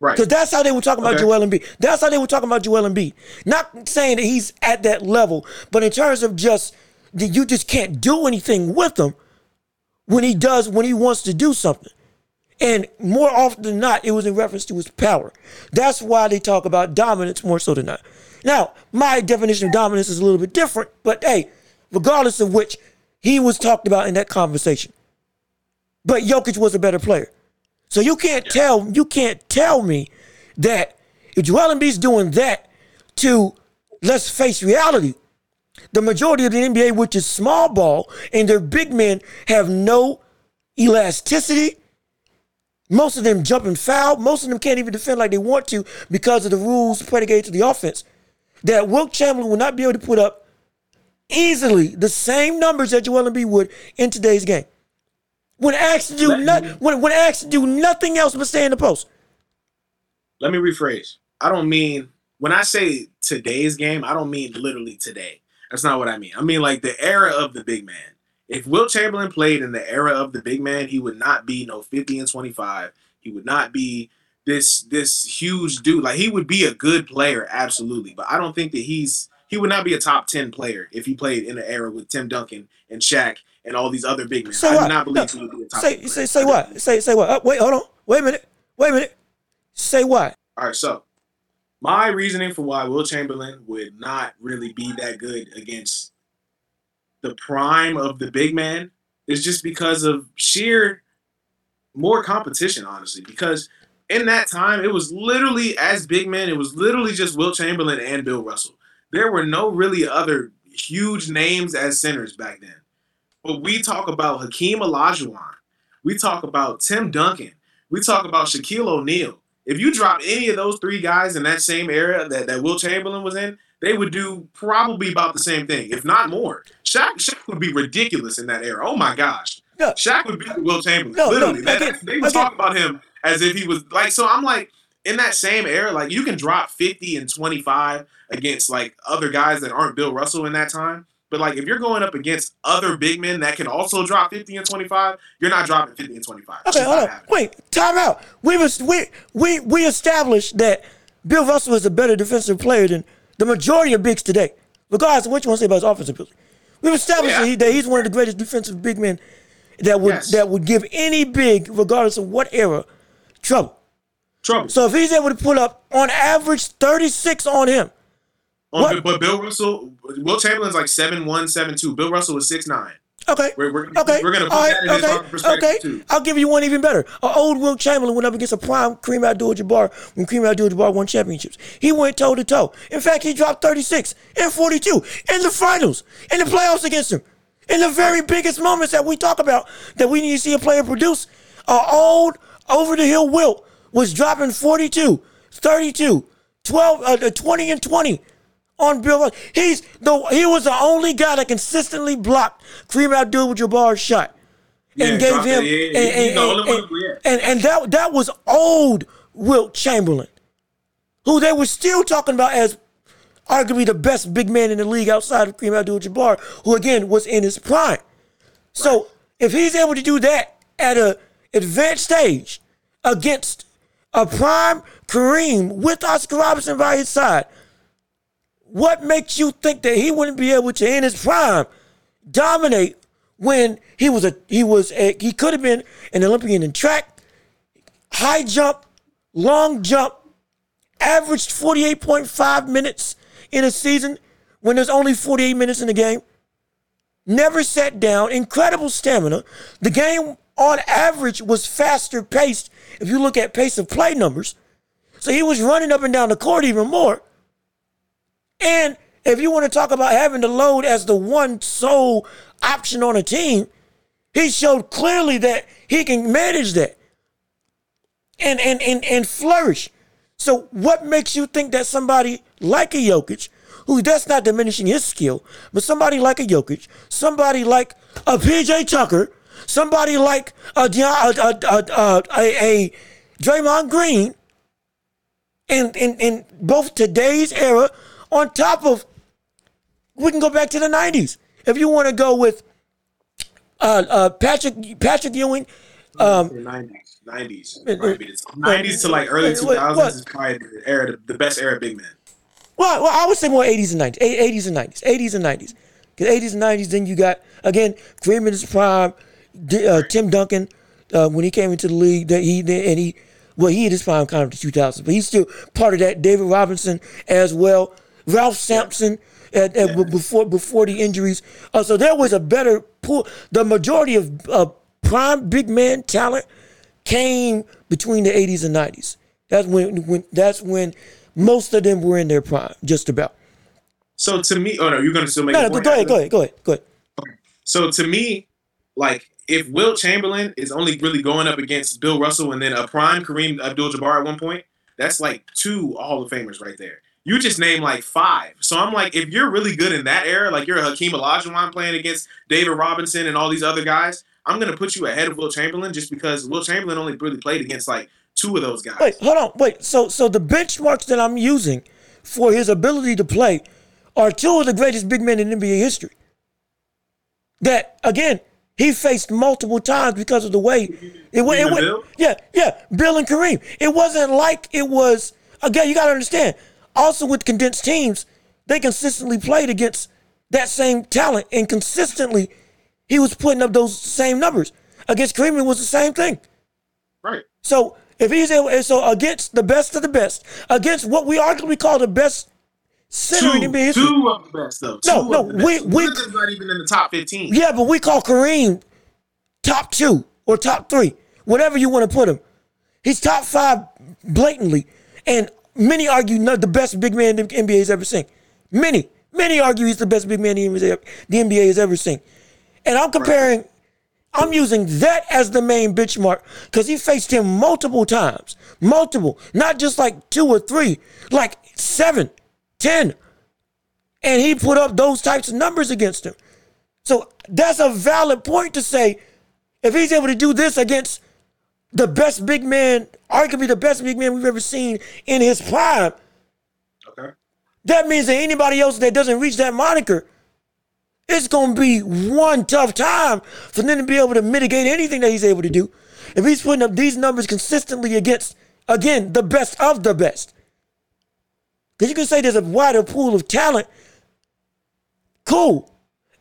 Right. Because that's how they were talking about okay. Joel Embiid. That's how they were talking about Joel Embiid. Not saying that he's at that level, but in terms of just you just can't do anything with him when he does when he wants to do something. And more often than not, it was in reference to his power. That's why they talk about dominance more so than not. Now, my definition of dominance is a little bit different, but hey, regardless of which, he was talked about in that conversation. But Jokic was a better player. So you can't tell you can't tell me that if Joel Embiid's doing that to let's face reality, the majority of the NBA, which is small ball, and their big men have no elasticity, most of them jumping foul. Most of them can't even defend like they want to because of the rules predicated to the offense. That Wilt Chamberlain will not be able to put up easily the same numbers that Joel Embiid would in today's game. When asked to do not, when, when asked to do nothing else but stay in the post. Let me rephrase. I don't mean when I say today's game, I don't mean literally today. That's not what I mean. I mean like the era of the big man. If Wilt Chamberlain played in the era of the big man, he would not be no 50 and 25. He would not be this this huge dude. Like he would be a good player, absolutely. But I don't think that he's he would not be a top 10 player if he played in the era with Tim Duncan and Shaq and all these other big men. Say I what? do not believe no. he would be a top say, 10 say, say what? Say say what? Uh, wait, hold on. Wait a minute. Wait a minute. Say what? All right, so my reasoning for why Wilt Chamberlain would not really be that good against the prime of the big man is just because of sheer more competition, honestly. Because in that time, it was literally as big men, it was literally just Wilt Chamberlain and Bill Russell. There were no really other huge names as centers back then. But we talk about Hakeem Olajuwon. We talk about Tim Duncan. We talk about Shaquille O'Neal. If you drop any of those three guys in that same era that, that Wilt Chamberlain was in, they would do probably about the same thing, if not more. Shaq, Shaq would be ridiculous in that era. Oh my gosh. No. Shaq would be Wilt Chamberlain. No, literally. No, again, they would talk about him as if he was like so I'm like in that same era, like you can drop 50 and 25 against like other guys that aren't Bill Russell in that time. But like if you're going up against other big men that can also drop 50 and 25, you're not dropping 50 and 25. Okay, hold on. Wait, time out. We was we we we established that Bill Russell is a better defensive player than the majority of bigs today, regardless of what you want to say about his offensive ability. We've established yeah. that, he, that, he's one of the greatest defensive big men that would yes. that would give any big, regardless of what era, trouble. Trouble. So if he's able to pull up on average 36 on him. On, but Bill Russell, Wilt Chamberlain's like seven one, seven two. Bill Russell was six nine. Okay. We're, we're, okay. We're gonna put that in okay. his okay. Too. I'll give you one even better. An old Wilt Chamberlain went up against a prime Kareem Abdul-Jabbar when Kareem Abdul-Jabbar won championships. He went toe to toe. In fact, he dropped 36 and 42 in the finals, in the playoffs against him. In the very biggest moments that we talk about that we need to see a player produce, an old over the hill Wilt was dropping 42, 32, 12, uh, 20 and 20 on Bill. He's the he was the only guy that consistently blocked Kareem Abdul-Jabbar's shot and yeah, gave him yeah, and, and, and, and, and that that was old Wilt Chamberlain, who they were still talking about as arguably the best big man in the league outside of Kareem Abdul-Jabbar, who again was in his prime. So right. if he's able to do that at a advanced stage against a prime Kareem with Oscar Robertson by his side, what makes you think that he wouldn't be able to, in his prime, dominate when he was a he was a, he could have been an Olympian in track, high jump, long jump, averaged 48.5 minutes in a season when there's only 48 minutes in the game. Never sat down, incredible stamina. The game on average was faster paced if you look at pace of play numbers. So he was running up and down the court even more. And if you want to talk about having the load as the one sole option on a team, he showed clearly that he can manage that and and and, and flourish. So what makes you think that somebody like a Jokic, who that's not diminishing his skill, but somebody like a Jokic, somebody like a PJ Tucker, somebody like a, a, a, a, a, Draymond Green, in, in, in both today's era, on top of, we can go back to the 90s. If you want to go with uh, uh, Patrick Patrick Ewing, um, 90s, 90s, 90s to like early 2000s is probably the era, the, best era big man. Well, well, I would say more 80s and 90s, 80s and 90s, 80s and 90s. Because 80s and 90s, then you got, again, Kareem in his prime, uh, Tim Duncan, uh, when he came into the league, that he and he, well, he had his prime kind of the 2000s, but he's still part of that. David Robinson as well, Ralph Sampson at, at, yeah. before before the injuries. Uh, so there was a better pool. The majority of uh, prime big man talent came between the 80s and 90s. That's when, when that's when most of them were in their prime, just about. So to me, oh no, you're gonna still make. No, no go ahead, go ahead, go ahead, go ahead. Okay. So to me, like if Wilt Chamberlain is only really going up against Bill Russell and then a prime Kareem Abdul-Jabbar at one point, that's like two Hall of Famers right there. You just name like five. So I'm like, if you're really good in that era, like you're a Hakeem Olajuwon playing against David Robinson and all these other guys, I'm gonna put you ahead of Wilt Chamberlain just because Wilt Chamberlain only really played against like two of those guys. Wait, hold on, wait. So so the benchmarks that I'm using for his ability to play are two of the greatest big men in NBA history. That again, he faced multiple times because of the way it went. It went yeah, yeah, Bill and Kareem. It wasn't like it was. Again, you got to understand. Also, with condensed teams, they consistently played against that same talent, and consistently, he was putting up those same numbers against Kareem. It was the same thing. Right. So if he's able, so against the best of the best, against what we arguably call the best center two, in NBA history. Two of the best, though. No, no, we we not even in the top fifteen. Yeah, but we call Kareem top two or top three, whatever you want to put him. He's top five blatantly, and many argue not the best big man the NBA has ever seen. Many, many argue he's the best big man the NBA has ever seen. And I'm comparing. Right. I'm using that as the main benchmark because he faced him multiple times. Multiple. Not just like two or three, like seven, ten. And he put up those types of numbers against him. So that's a valid point to say if he's able to do this against the best big man, arguably the best big man we've ever seen in his prime, okay. that means that anybody else that doesn't reach that moniker it's going to be one tough time for them to be able to mitigate anything that he's able to do. If he's putting up these numbers consistently against, again, the best of the best. Because you can say there's a wider pool of talent. Cool.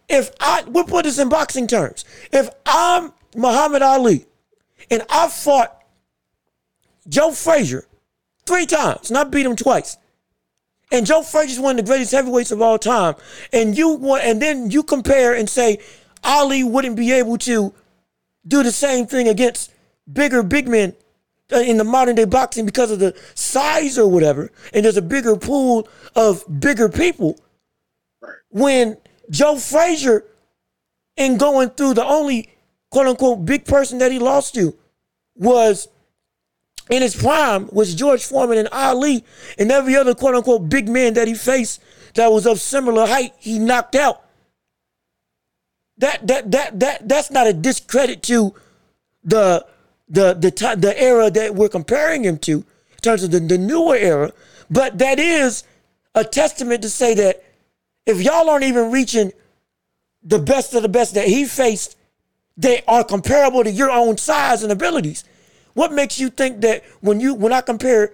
If I, we'll put this in boxing terms. If I'm Muhammad Ali and I fought Joe Frazier three times and I beat him twice, and Joe Frazier's one of the greatest heavyweights of all time. And you want, and then you compare and say Ali wouldn't be able to do the same thing against bigger big men uh, in the modern day boxing because of the size or whatever. And there's a bigger pool of bigger people. When Joe Frazier, in going through the only quote unquote big person that he lost to was in his prime was George Foreman and Ali and every other quote unquote big man that he faced that was of similar height, he knocked out. That that that that that's not a discredit to the the the the, the era that we're comparing him to in terms of the, the newer era, but that is a testament to say that if y'all aren't even reaching the best of the best that he faced, they are comparable to your own size and abilities. What makes you think that when you when I compare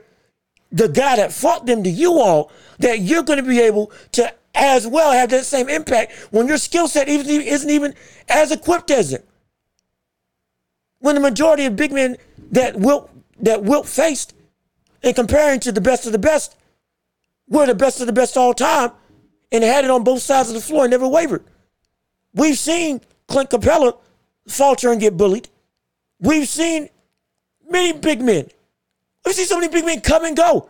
the guy that fought them to you all, that you're going to be able to as well have that same impact when your skill set even isn't even as equipped as it? When the majority of big men that Wilt that Wilt faced, in comparing to the best of the best, were the best of the best all time, and had it on both sides of the floor and never wavered. We've seen Clint Capela falter and get bullied. We've seen many big men. We've seen so many big men come and go.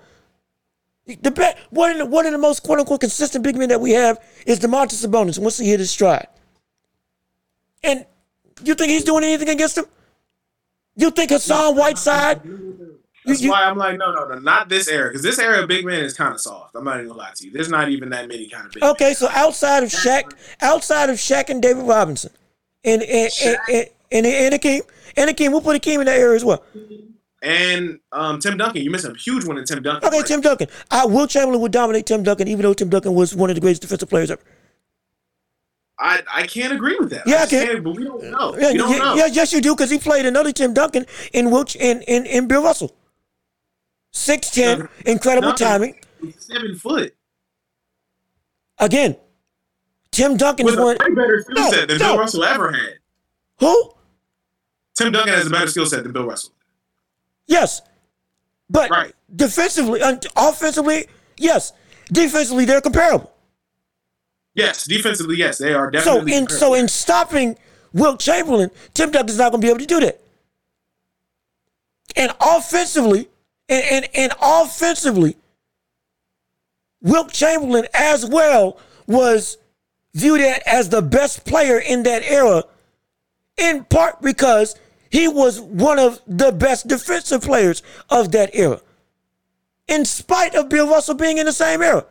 The best, one, of the, one of the most quote unquote consistent big men that we have is Domantas Sabonis once he hit his stride. And you think he's doing anything against him? You think Hassan Whiteside? That's you- why I'm like, no, no, no, not this era, because this era of big man is kind of soft. I'm not even gonna lie to you. There's not even that many kind of big. Okay, so outside of Shaq, outside of Shaq and David Robinson, and and and, and, and, and and Hakeem, we'll put Hakeem in that area as well. And um, Tim Duncan, you missed a huge one in Tim Duncan. Okay, Like, Tim Duncan. I Wilt Chamberlain would dominate Tim Duncan, even though Tim Duncan was one of the greatest defensive players ever. I I can't agree with that. Yeah, I just can. but we don't know. Yeah, we don't yeah, know. yeah, yes, you do, because he played another Tim Duncan in Will in in, in Bill Russell. Six ten, incredible no. timing. Seven foot Again, Tim Duncan is with a one. way better skill No, set than no. Bill Russell ever had. Who? Tim Duncan has a better skill set than Bill Russell. Yes, but Right. defensively, uh, offensively, yes. Defensively, they're comparable. Yes, defensively, yes, they are definitely. So in so in stopping Wilt Chamberlain, Tim Duncan's not going to be able to do that. And offensively, and, and, and offensively, Wilt Chamberlain as well was viewed as the best player in that era, in part because he was one of the best defensive players of that era, in spite of Bill Russell being in the same era.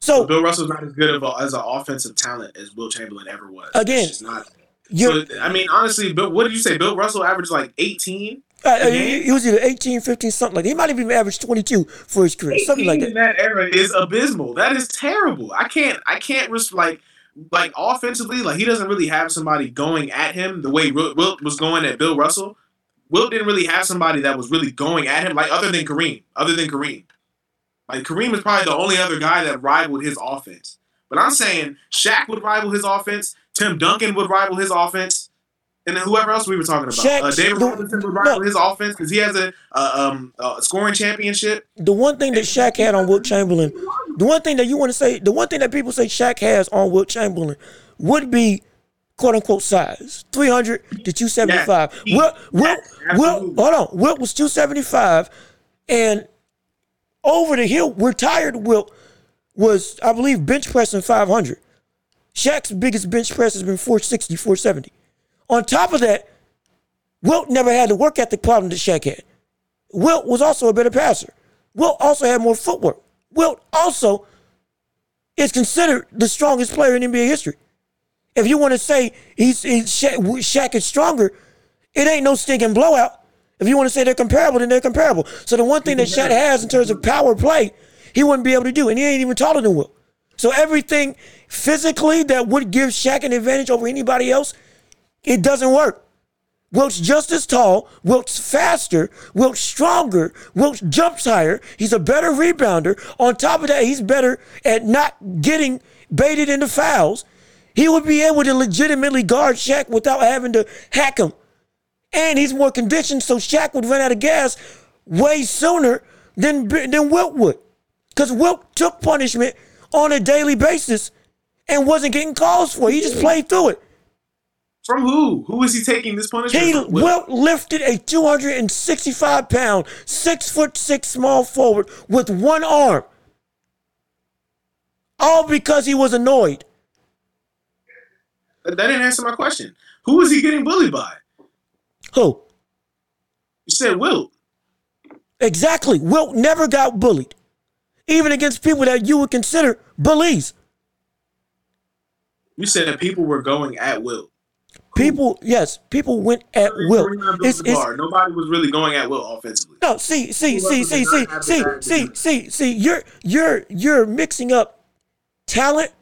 So Bill Russell's not as good of a, as an offensive talent as Wilt Chamberlain ever was. Again, It's not. So, I mean, honestly, Bill, what did you say? Bill Russell averaged like 18. Uh, uh, he was either 18, 15, something like that. He might have even averaged 22 for his career, something like 18 that. in that era is abysmal. That is terrible. I can't. I can't risk like like offensively. Like he doesn't really have somebody going at him the way Wilt, Wilt was going at Bill Russell. Wilt didn't really have somebody that was really going at him, like other than Kareem. Other than Kareem, like Kareem is probably the only other guy that rivaled his offense. But I'm saying Shaq would rival his offense. Tim Duncan would rival his offense. And then whoever else we were talking about, Shaq- uh, David the- Robinson would rival his offense because he has a, uh, um, uh, scoring championship. The one thing that Shaq had on Wilt Chamberlain, the one thing that you want to say, the one thing that people say Shaq has on Wilt Chamberlain would be quote unquote size 300 to 275. Yes, Wilt, Wilt, Wilt, hold on. Wilt was 275, and over the hill, retired Wilt was, I believe, bench pressing 500. Shaq's biggest bench press has been 460, 470. On top of that, Wilt never had the work ethic problem that Shaq had. Wilt was also a better passer. Wilt also had more footwork. Wilt also is considered the strongest player in NBA history. If you want to say he's, he's Shaq, Shaq is stronger, it ain't no stinking blowout. If you want to say they're comparable, then they're comparable. So the one thing that Shaq has in terms of power play, he wouldn't be able to do, and he ain't even taller than Wilt. So everything physically that would give Shaq an advantage over anybody else, it doesn't work. Wilt's just as tall. Wilt's faster. Wilt's stronger. Wilt jumps higher. He's a better rebounder. On top of that, he's better at not getting baited into fouls. He would be able to legitimately guard Shaq without having to hack him. And he's more conditioned, so Shaq would run out of gas way sooner than, than Wilt would. Because Wilt took punishment on a daily basis and wasn't getting calls for it. He just played through it. From who? Who is he taking this punishment? He from? Wilt lifted a 265 pound, six foot six small forward with one arm. All because he was annoyed. That didn't answer my question. Who is he getting bullied by? Who? You said Wilt. Exactly. Wilt never got bullied, even against people that you would consider bullies. You said that people were going at Wilt. People, yes, people went at Wilt. It's, it's, Nobody was really going at Wilt offensively. no, see, see, see, see, see, see, see, see, see. You're you're you're mixing up talent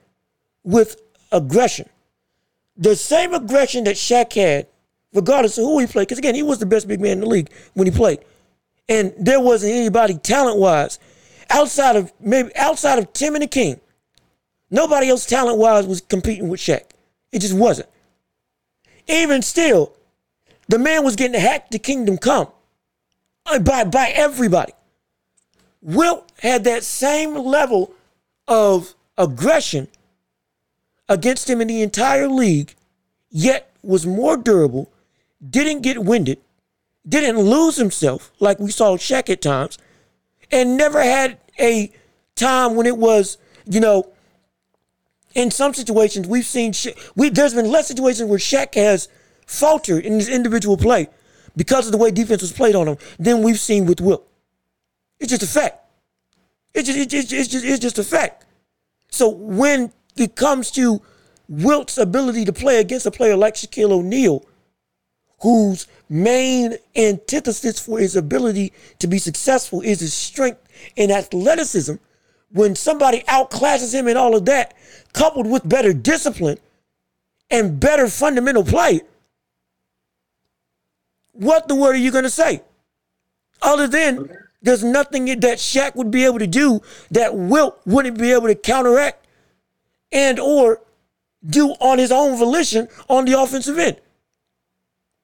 with aggression. The same aggression that Shaq had, regardless of who he played, because again, he was the best big man in the league when he played, and there wasn't anybody talent wise outside of maybe outside of Tim and the King. Nobody else talent wise was competing with Shaq. It just wasn't. Even still, the man was getting hacked to kingdom come uh, by, by everybody. Wilt had that same level of aggression against him in the entire league, yet was more durable, didn't get winded, didn't lose himself like we saw Shaq at times, and never had a time when it was, you know, in some situations we've seen Sha- we there's been less situations where Shaq has faltered in his individual play because of the way defense was played on him than we've seen with Wilt. It's just a fact. It's just, it's just, it's just, it's just a fact. So when it comes to Wilt's ability to play against a player like Shaquille O'Neal, whose main antithesis for his ability to be successful is his strength and athleticism, when somebody outclasses him and all of that, coupled with better discipline and better fundamental play, what the word are you going to say? Other than there's nothing that Shaq would be able to do that Wilt wouldn't be able to counteract and or do on his own volition on the offensive end.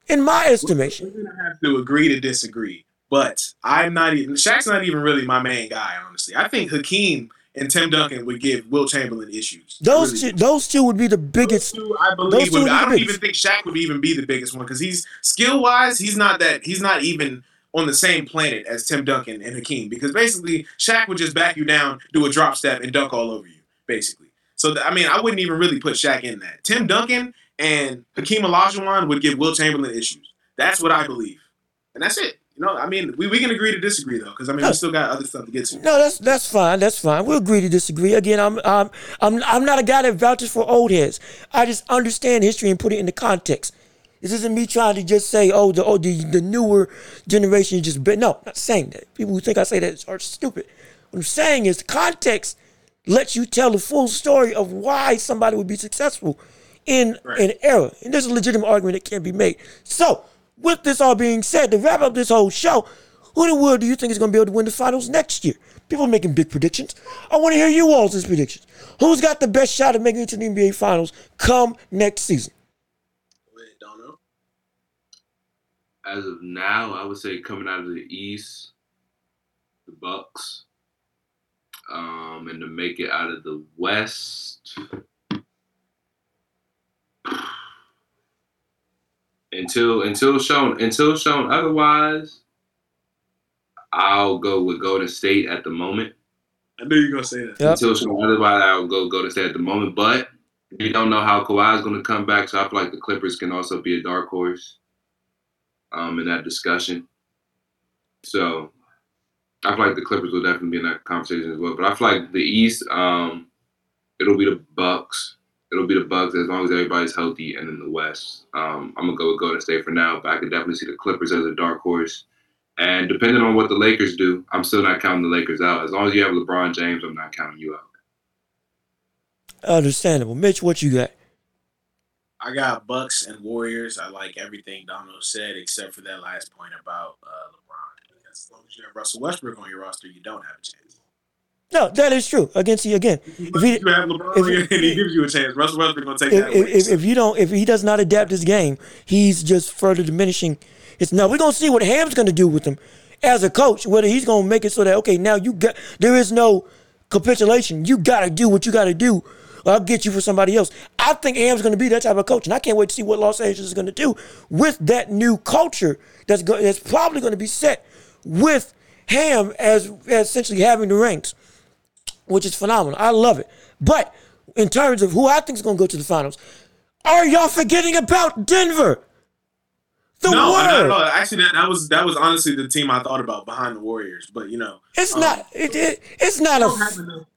In my estimation. We're gonna have to agree to disagree. But I'm not even Shaq's not even really my main guy, honestly. I think Hakeem and Tim Duncan would give Wilt Chamberlain issues. Those Really. two, those two would be the biggest. Two, I those believe. two Would, would be I don't even think Shaq would even be the biggest one because he's skill wise, he's not that. He's not even on the same planet as Tim Duncan and Hakeem because basically Shaq would just back you down, do a drop step, and dunk all over you, basically. So th- I mean, I wouldn't even really put Shaq in that. Tim Duncan and Hakeem Olajuwon would give Wilt Chamberlain issues. That's what I believe, and that's it. You know, I mean, we, we can agree to disagree though, because I mean, No. we still got other stuff to get to. No, that's that's fine. That's fine. We'll agree to disagree. Again, I'm I'm I'm I'm not a guy that vouches for old heads. I just understand history and put it into context. This isn't me trying to just say, oh, the oh, the, the newer generation is just but no, I'm not saying that. People who think I say that are stupid. What I'm saying is context lets you tell the full story of why somebody would be successful in Right. an era. And there's a legitimate argument that can be made. So, with this all being said, to wrap up this whole show, who in the world do you think is going to be able to win the finals next year? People making big predictions. I want to hear you all's predictions. Who's got the best shot of making it to the NBA finals come next season? Wait, don't know. As of now, I would say coming out of the East, the Bucks, um, and to make it out of the West. Until until shown until shown otherwise, I'll go with Golden State at the moment. I knew you were gonna say that. Yep. Until shown otherwise, I'll go Golden State at the moment. But we don't know how Kawhi is going to come back, so I feel like the Clippers can also be a dark horse um, in that discussion. So I feel like the Clippers will definitely be in that conversation as well. But I feel like the East, um, it'll be the Bucks. It'll be the Bucks as long as everybody's healthy, and in the West, um, I'm gonna go with Golden State for now. But I could definitely see the Clippers as a dark horse. And depending on what the Lakers do, I'm still not counting the Lakers out. As long as you have LeBron James, I'm not counting you out. Understandable. Mitch, what you got? I got Bucks and Warriors. I like everything Donald said except for that last point about uh, LeBron. Because as long as you have Russell Westbrook on your roster, you don't have a chance. No, that is true. Against you again. If he, you have LeBron if he- and he gives you a chance, Russell Westbrook gonna take if, that if, if you don't, if he does not adapt his game, he's just further diminishing. It's now we're gonna see what Ham's gonna do with him as a coach. Whether he's gonna make it so that okay, now you got there is no capitulation. You gotta do what you gotta do. Or I'll get you for somebody else. I think Ham's gonna be that type of coach, and I can't wait to see what Los Angeles is gonna do with that new culture that's go, that's probably gonna be set with Ham as, as essentially having the ranks which is phenomenal. I love it. But in terms of who I think is going to go to the finals, are y'all forgetting about Denver? The no, no, no, actually, that, that was that was honestly the team I thought about behind the Warriors. But you know, It's um, not. It, it, it's not they don't, a. enough,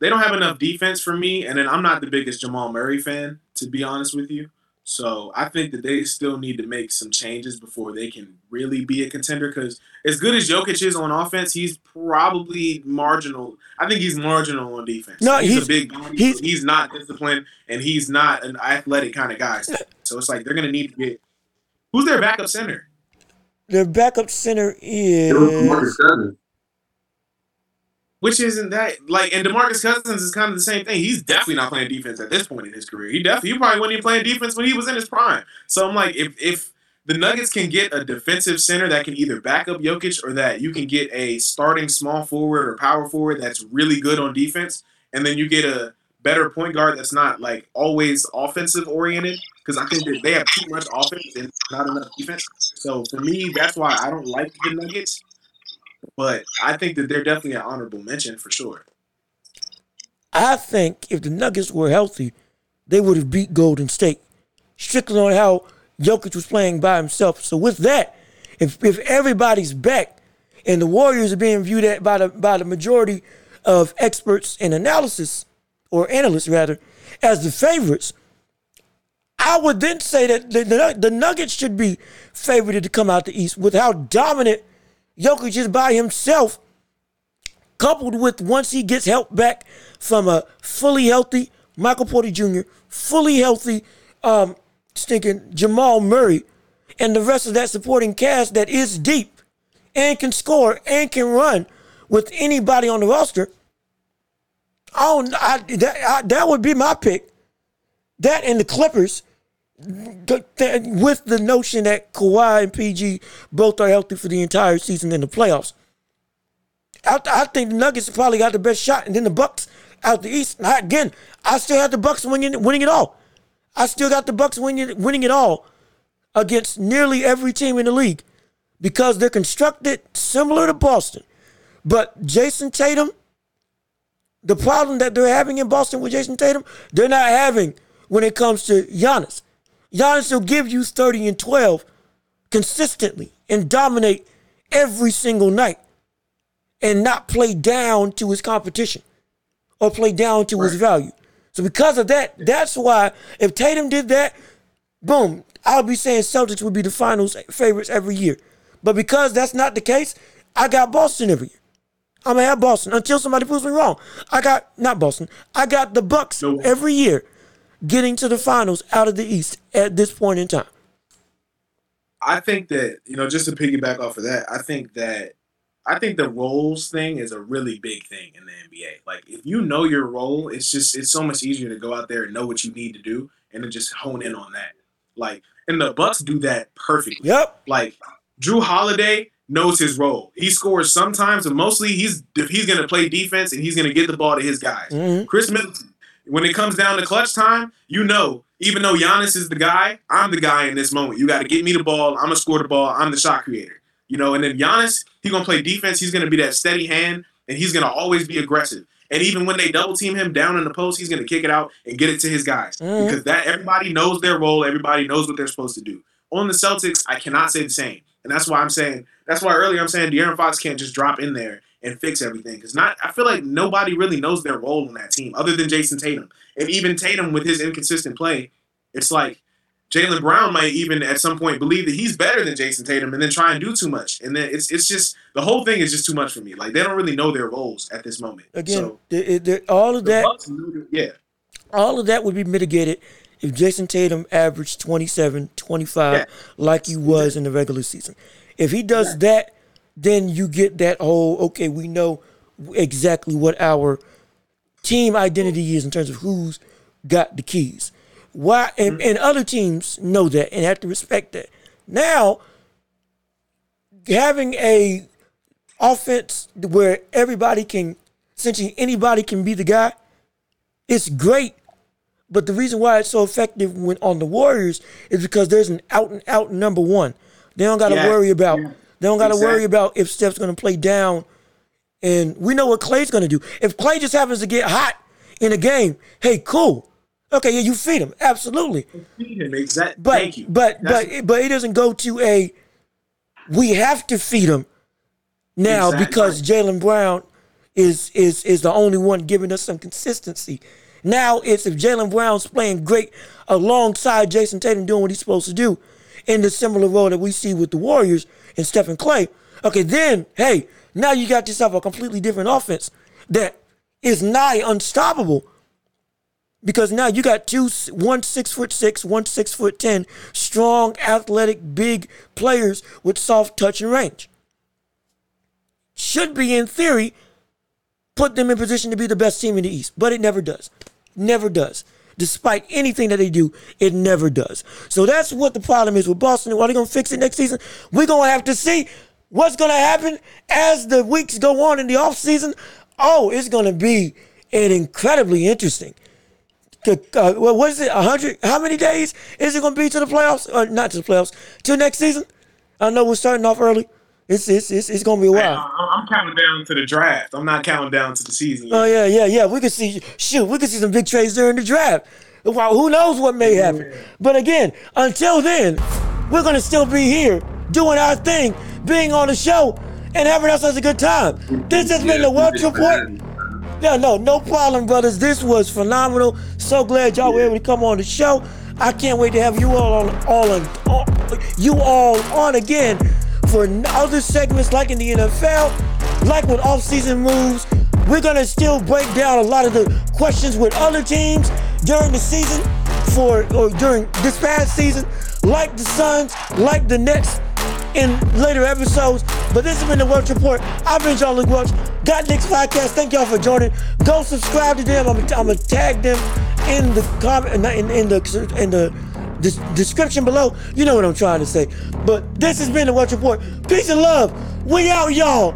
they don't have enough defense for me, and then I'm not the biggest Jamal Murray fan, to be honest with you. So I think that they still need to make some changes before they can really be a contender. Because as good as Jokic is on offense, he's probably marginal. I think he's marginal on defense. No, he's, he's- a big body. he's- He's, he's not disciplined, and he's not an athletic kind of guy. So it's like they're gonna need to get. Who's their backup center? Their backup center It was Marcus is. Which isn't that like and DeMarcus Cousins is kind of the same thing. He's definitely not playing defense at this point in his career. He definitely he probably wasn't even playing defense when he was in his prime. So I'm like, if if the Nuggets can get a defensive center that can either back up Jokic or that you can get a starting small forward or power forward that's really good on defense, and then you get a better point guard that's not like always offensive oriented because I think that they have too much offense and not enough defense. So for me, that's why I don't like the Nuggets. But I think that they're definitely an honorable mention for sure. I think if the Nuggets were healthy, they would have beat Golden State. Strictly on how Jokic was playing by himself. So with that, if if everybody's back and the Warriors are being viewed at by the by the majority of experts and analysis or analysts rather as the favorites, I would then say that the, the, the Nuggets should be favored to come out the East with how dominant Jokic is by himself, coupled with once he gets help back from a fully healthy Michael Porter Jr., fully healthy um, stinking Jamal Murray, and the rest of that supporting cast that is deep and can score and can run with anybody on the roster. Oh, I, that, I, that would be my pick. That and the Clippers, with the notion that Kawhi and PG both are healthy for the entire season in the playoffs. I, I think the Nuggets probably got the best shot, and then the Bucks out the East. Now, again, I still have the Bucks winning, winning it all. I still got the Bucks winning, winning it all against nearly every team in the league because they're constructed similar to Boston. But Jayson Tatum, the problem that they're having in Boston with Jayson Tatum, they're not having when it comes to Giannis. Giannis will give you 30 and 12 consistently and dominate every single night and not play down to his competition or play down to right. his value. So because of that, that's why if Tatum did that, boom, I'll be saying Celtics would be the finals favorites every year. But because that's not the case, I got Boston every year. I'm gonna have Boston until somebody proves me wrong. I got not Boston. I got the Bucks no. every year getting to the finals out of the East at this point in time. I think that you know, just to piggyback off of that, I think that I think the roles thing is a really big thing in the NBA. Like if you know your role, it's just it's so much easier to go out there and know what you need to do and to just hone in on that. Like and the Bucks do that perfectly. Yep. Like Jrue Holiday knows his role. He scores sometimes, and mostly he's he's gonna play defense and he's gonna get the ball to his guys. Mm-hmm. Khris Middleton, when it comes down to clutch time, you know, even though Giannis is the guy, I'm the guy in this moment. You got to get me the ball. I'm gonna score the ball. I'm the shot creator. You know, and then Giannis, he's gonna play defense. He's gonna be that steady hand, and he's gonna always be aggressive. And even when they double team him down in the post, he's gonna kick it out and get it to his guys mm-hmm. because that everybody knows their role. Everybody knows what they're supposed to do. On the Celtics, I cannot say the same, and that's why I'm saying that's why earlier I'm saying De'Aaron Fox can't just drop in there and fix everything because not. I feel like nobody really knows their role on that team other than Jayson Tatum, and even Tatum with his inconsistent play, it's like Jaylen Brown might even at some point believe that he's better than Jayson Tatum and then try and do too much. And then it's it's just the whole thing is just too much for me. Like they don't really know their roles at this moment. Again, so, they're, they're, all of that, Bucks, yeah, all of that would be mitigated if Jayson Tatum averaged 27, 25 yeah. like he was in the regular season. If he does yeah. that, then you get that whole okay, we know exactly what our team identity is in terms of who's got the keys. Why and, mm-hmm. and other teams know that and have to respect that. Now, having a offense where everybody can essentially anybody can be the guy, it's great. But the reason why it's so effective when on the Warriors is because there's an out and out number one. They don't got to yeah. worry about. Yeah. They don't got to exactly. worry about if Steph's going to play down, and we know what Klay's going to do. If Klay just happens to get hot in a game, hey, cool. Okay, yeah, you feed him absolutely. Feed him exactly. But Thank you. but That's but but it doesn't go to a. We have to feed him now exactly. because Jaylen Brown is is is the only one giving us some consistency. Now it's if Jaylen Brown's playing great alongside Jayson Tatum doing what he's supposed to do in the similar role that we see with the Warriors and Stephen Klay, Okay, then hey, now you got yourself a completely different offense that is nigh unstoppable because now you got two one six foot six, one six foot ten, strong, athletic, big players with soft touch and range. Should be in theory put them in position to be the best team in the East, but it never does. Never does. Despite anything that they do, it never does. So that's what the problem is with Boston. Are they going to fix it next season? We're going to have to see what's going to happen as the weeks go on in the offseason. Oh, it's going to be an incredibly interesting uh, well, what is it? hundred? How many days is it going to be to the playoffs? Or not to the playoffs? To next season? I know we're starting off early. It's it's it's, it's going to be a while. I, I'm counting down to the draft. I'm not counting down to the season. Yet. Oh yeah, yeah, yeah. We could see shoot. We could see some big trades during the draft. Well, who knows what may happen? But again, until then, we're gonna still be here doing our thing, being on the show, and having ourselves a good time. This has been the Welch Report. Yeah, no, no problem, brothers. This was phenomenal. So glad y'all were able to come on the show. I can't wait to have you all on, all on, all, you all on again for other segments like in the NFL, like with off-season moves. We're gonna still break down a lot of the questions with other teams during the season for or during this past season, like the Suns, like the Nets in later episodes. But this has been the Welch Report. I've been John Luke Welch. Got Next Podcast. Thank y'all for joining. Go subscribe to them. I'm, gonna tag them in the comment in, in the in the description below. You know what I'm trying to say. But this has been the Welch Report. Peace and love. We out, y'all.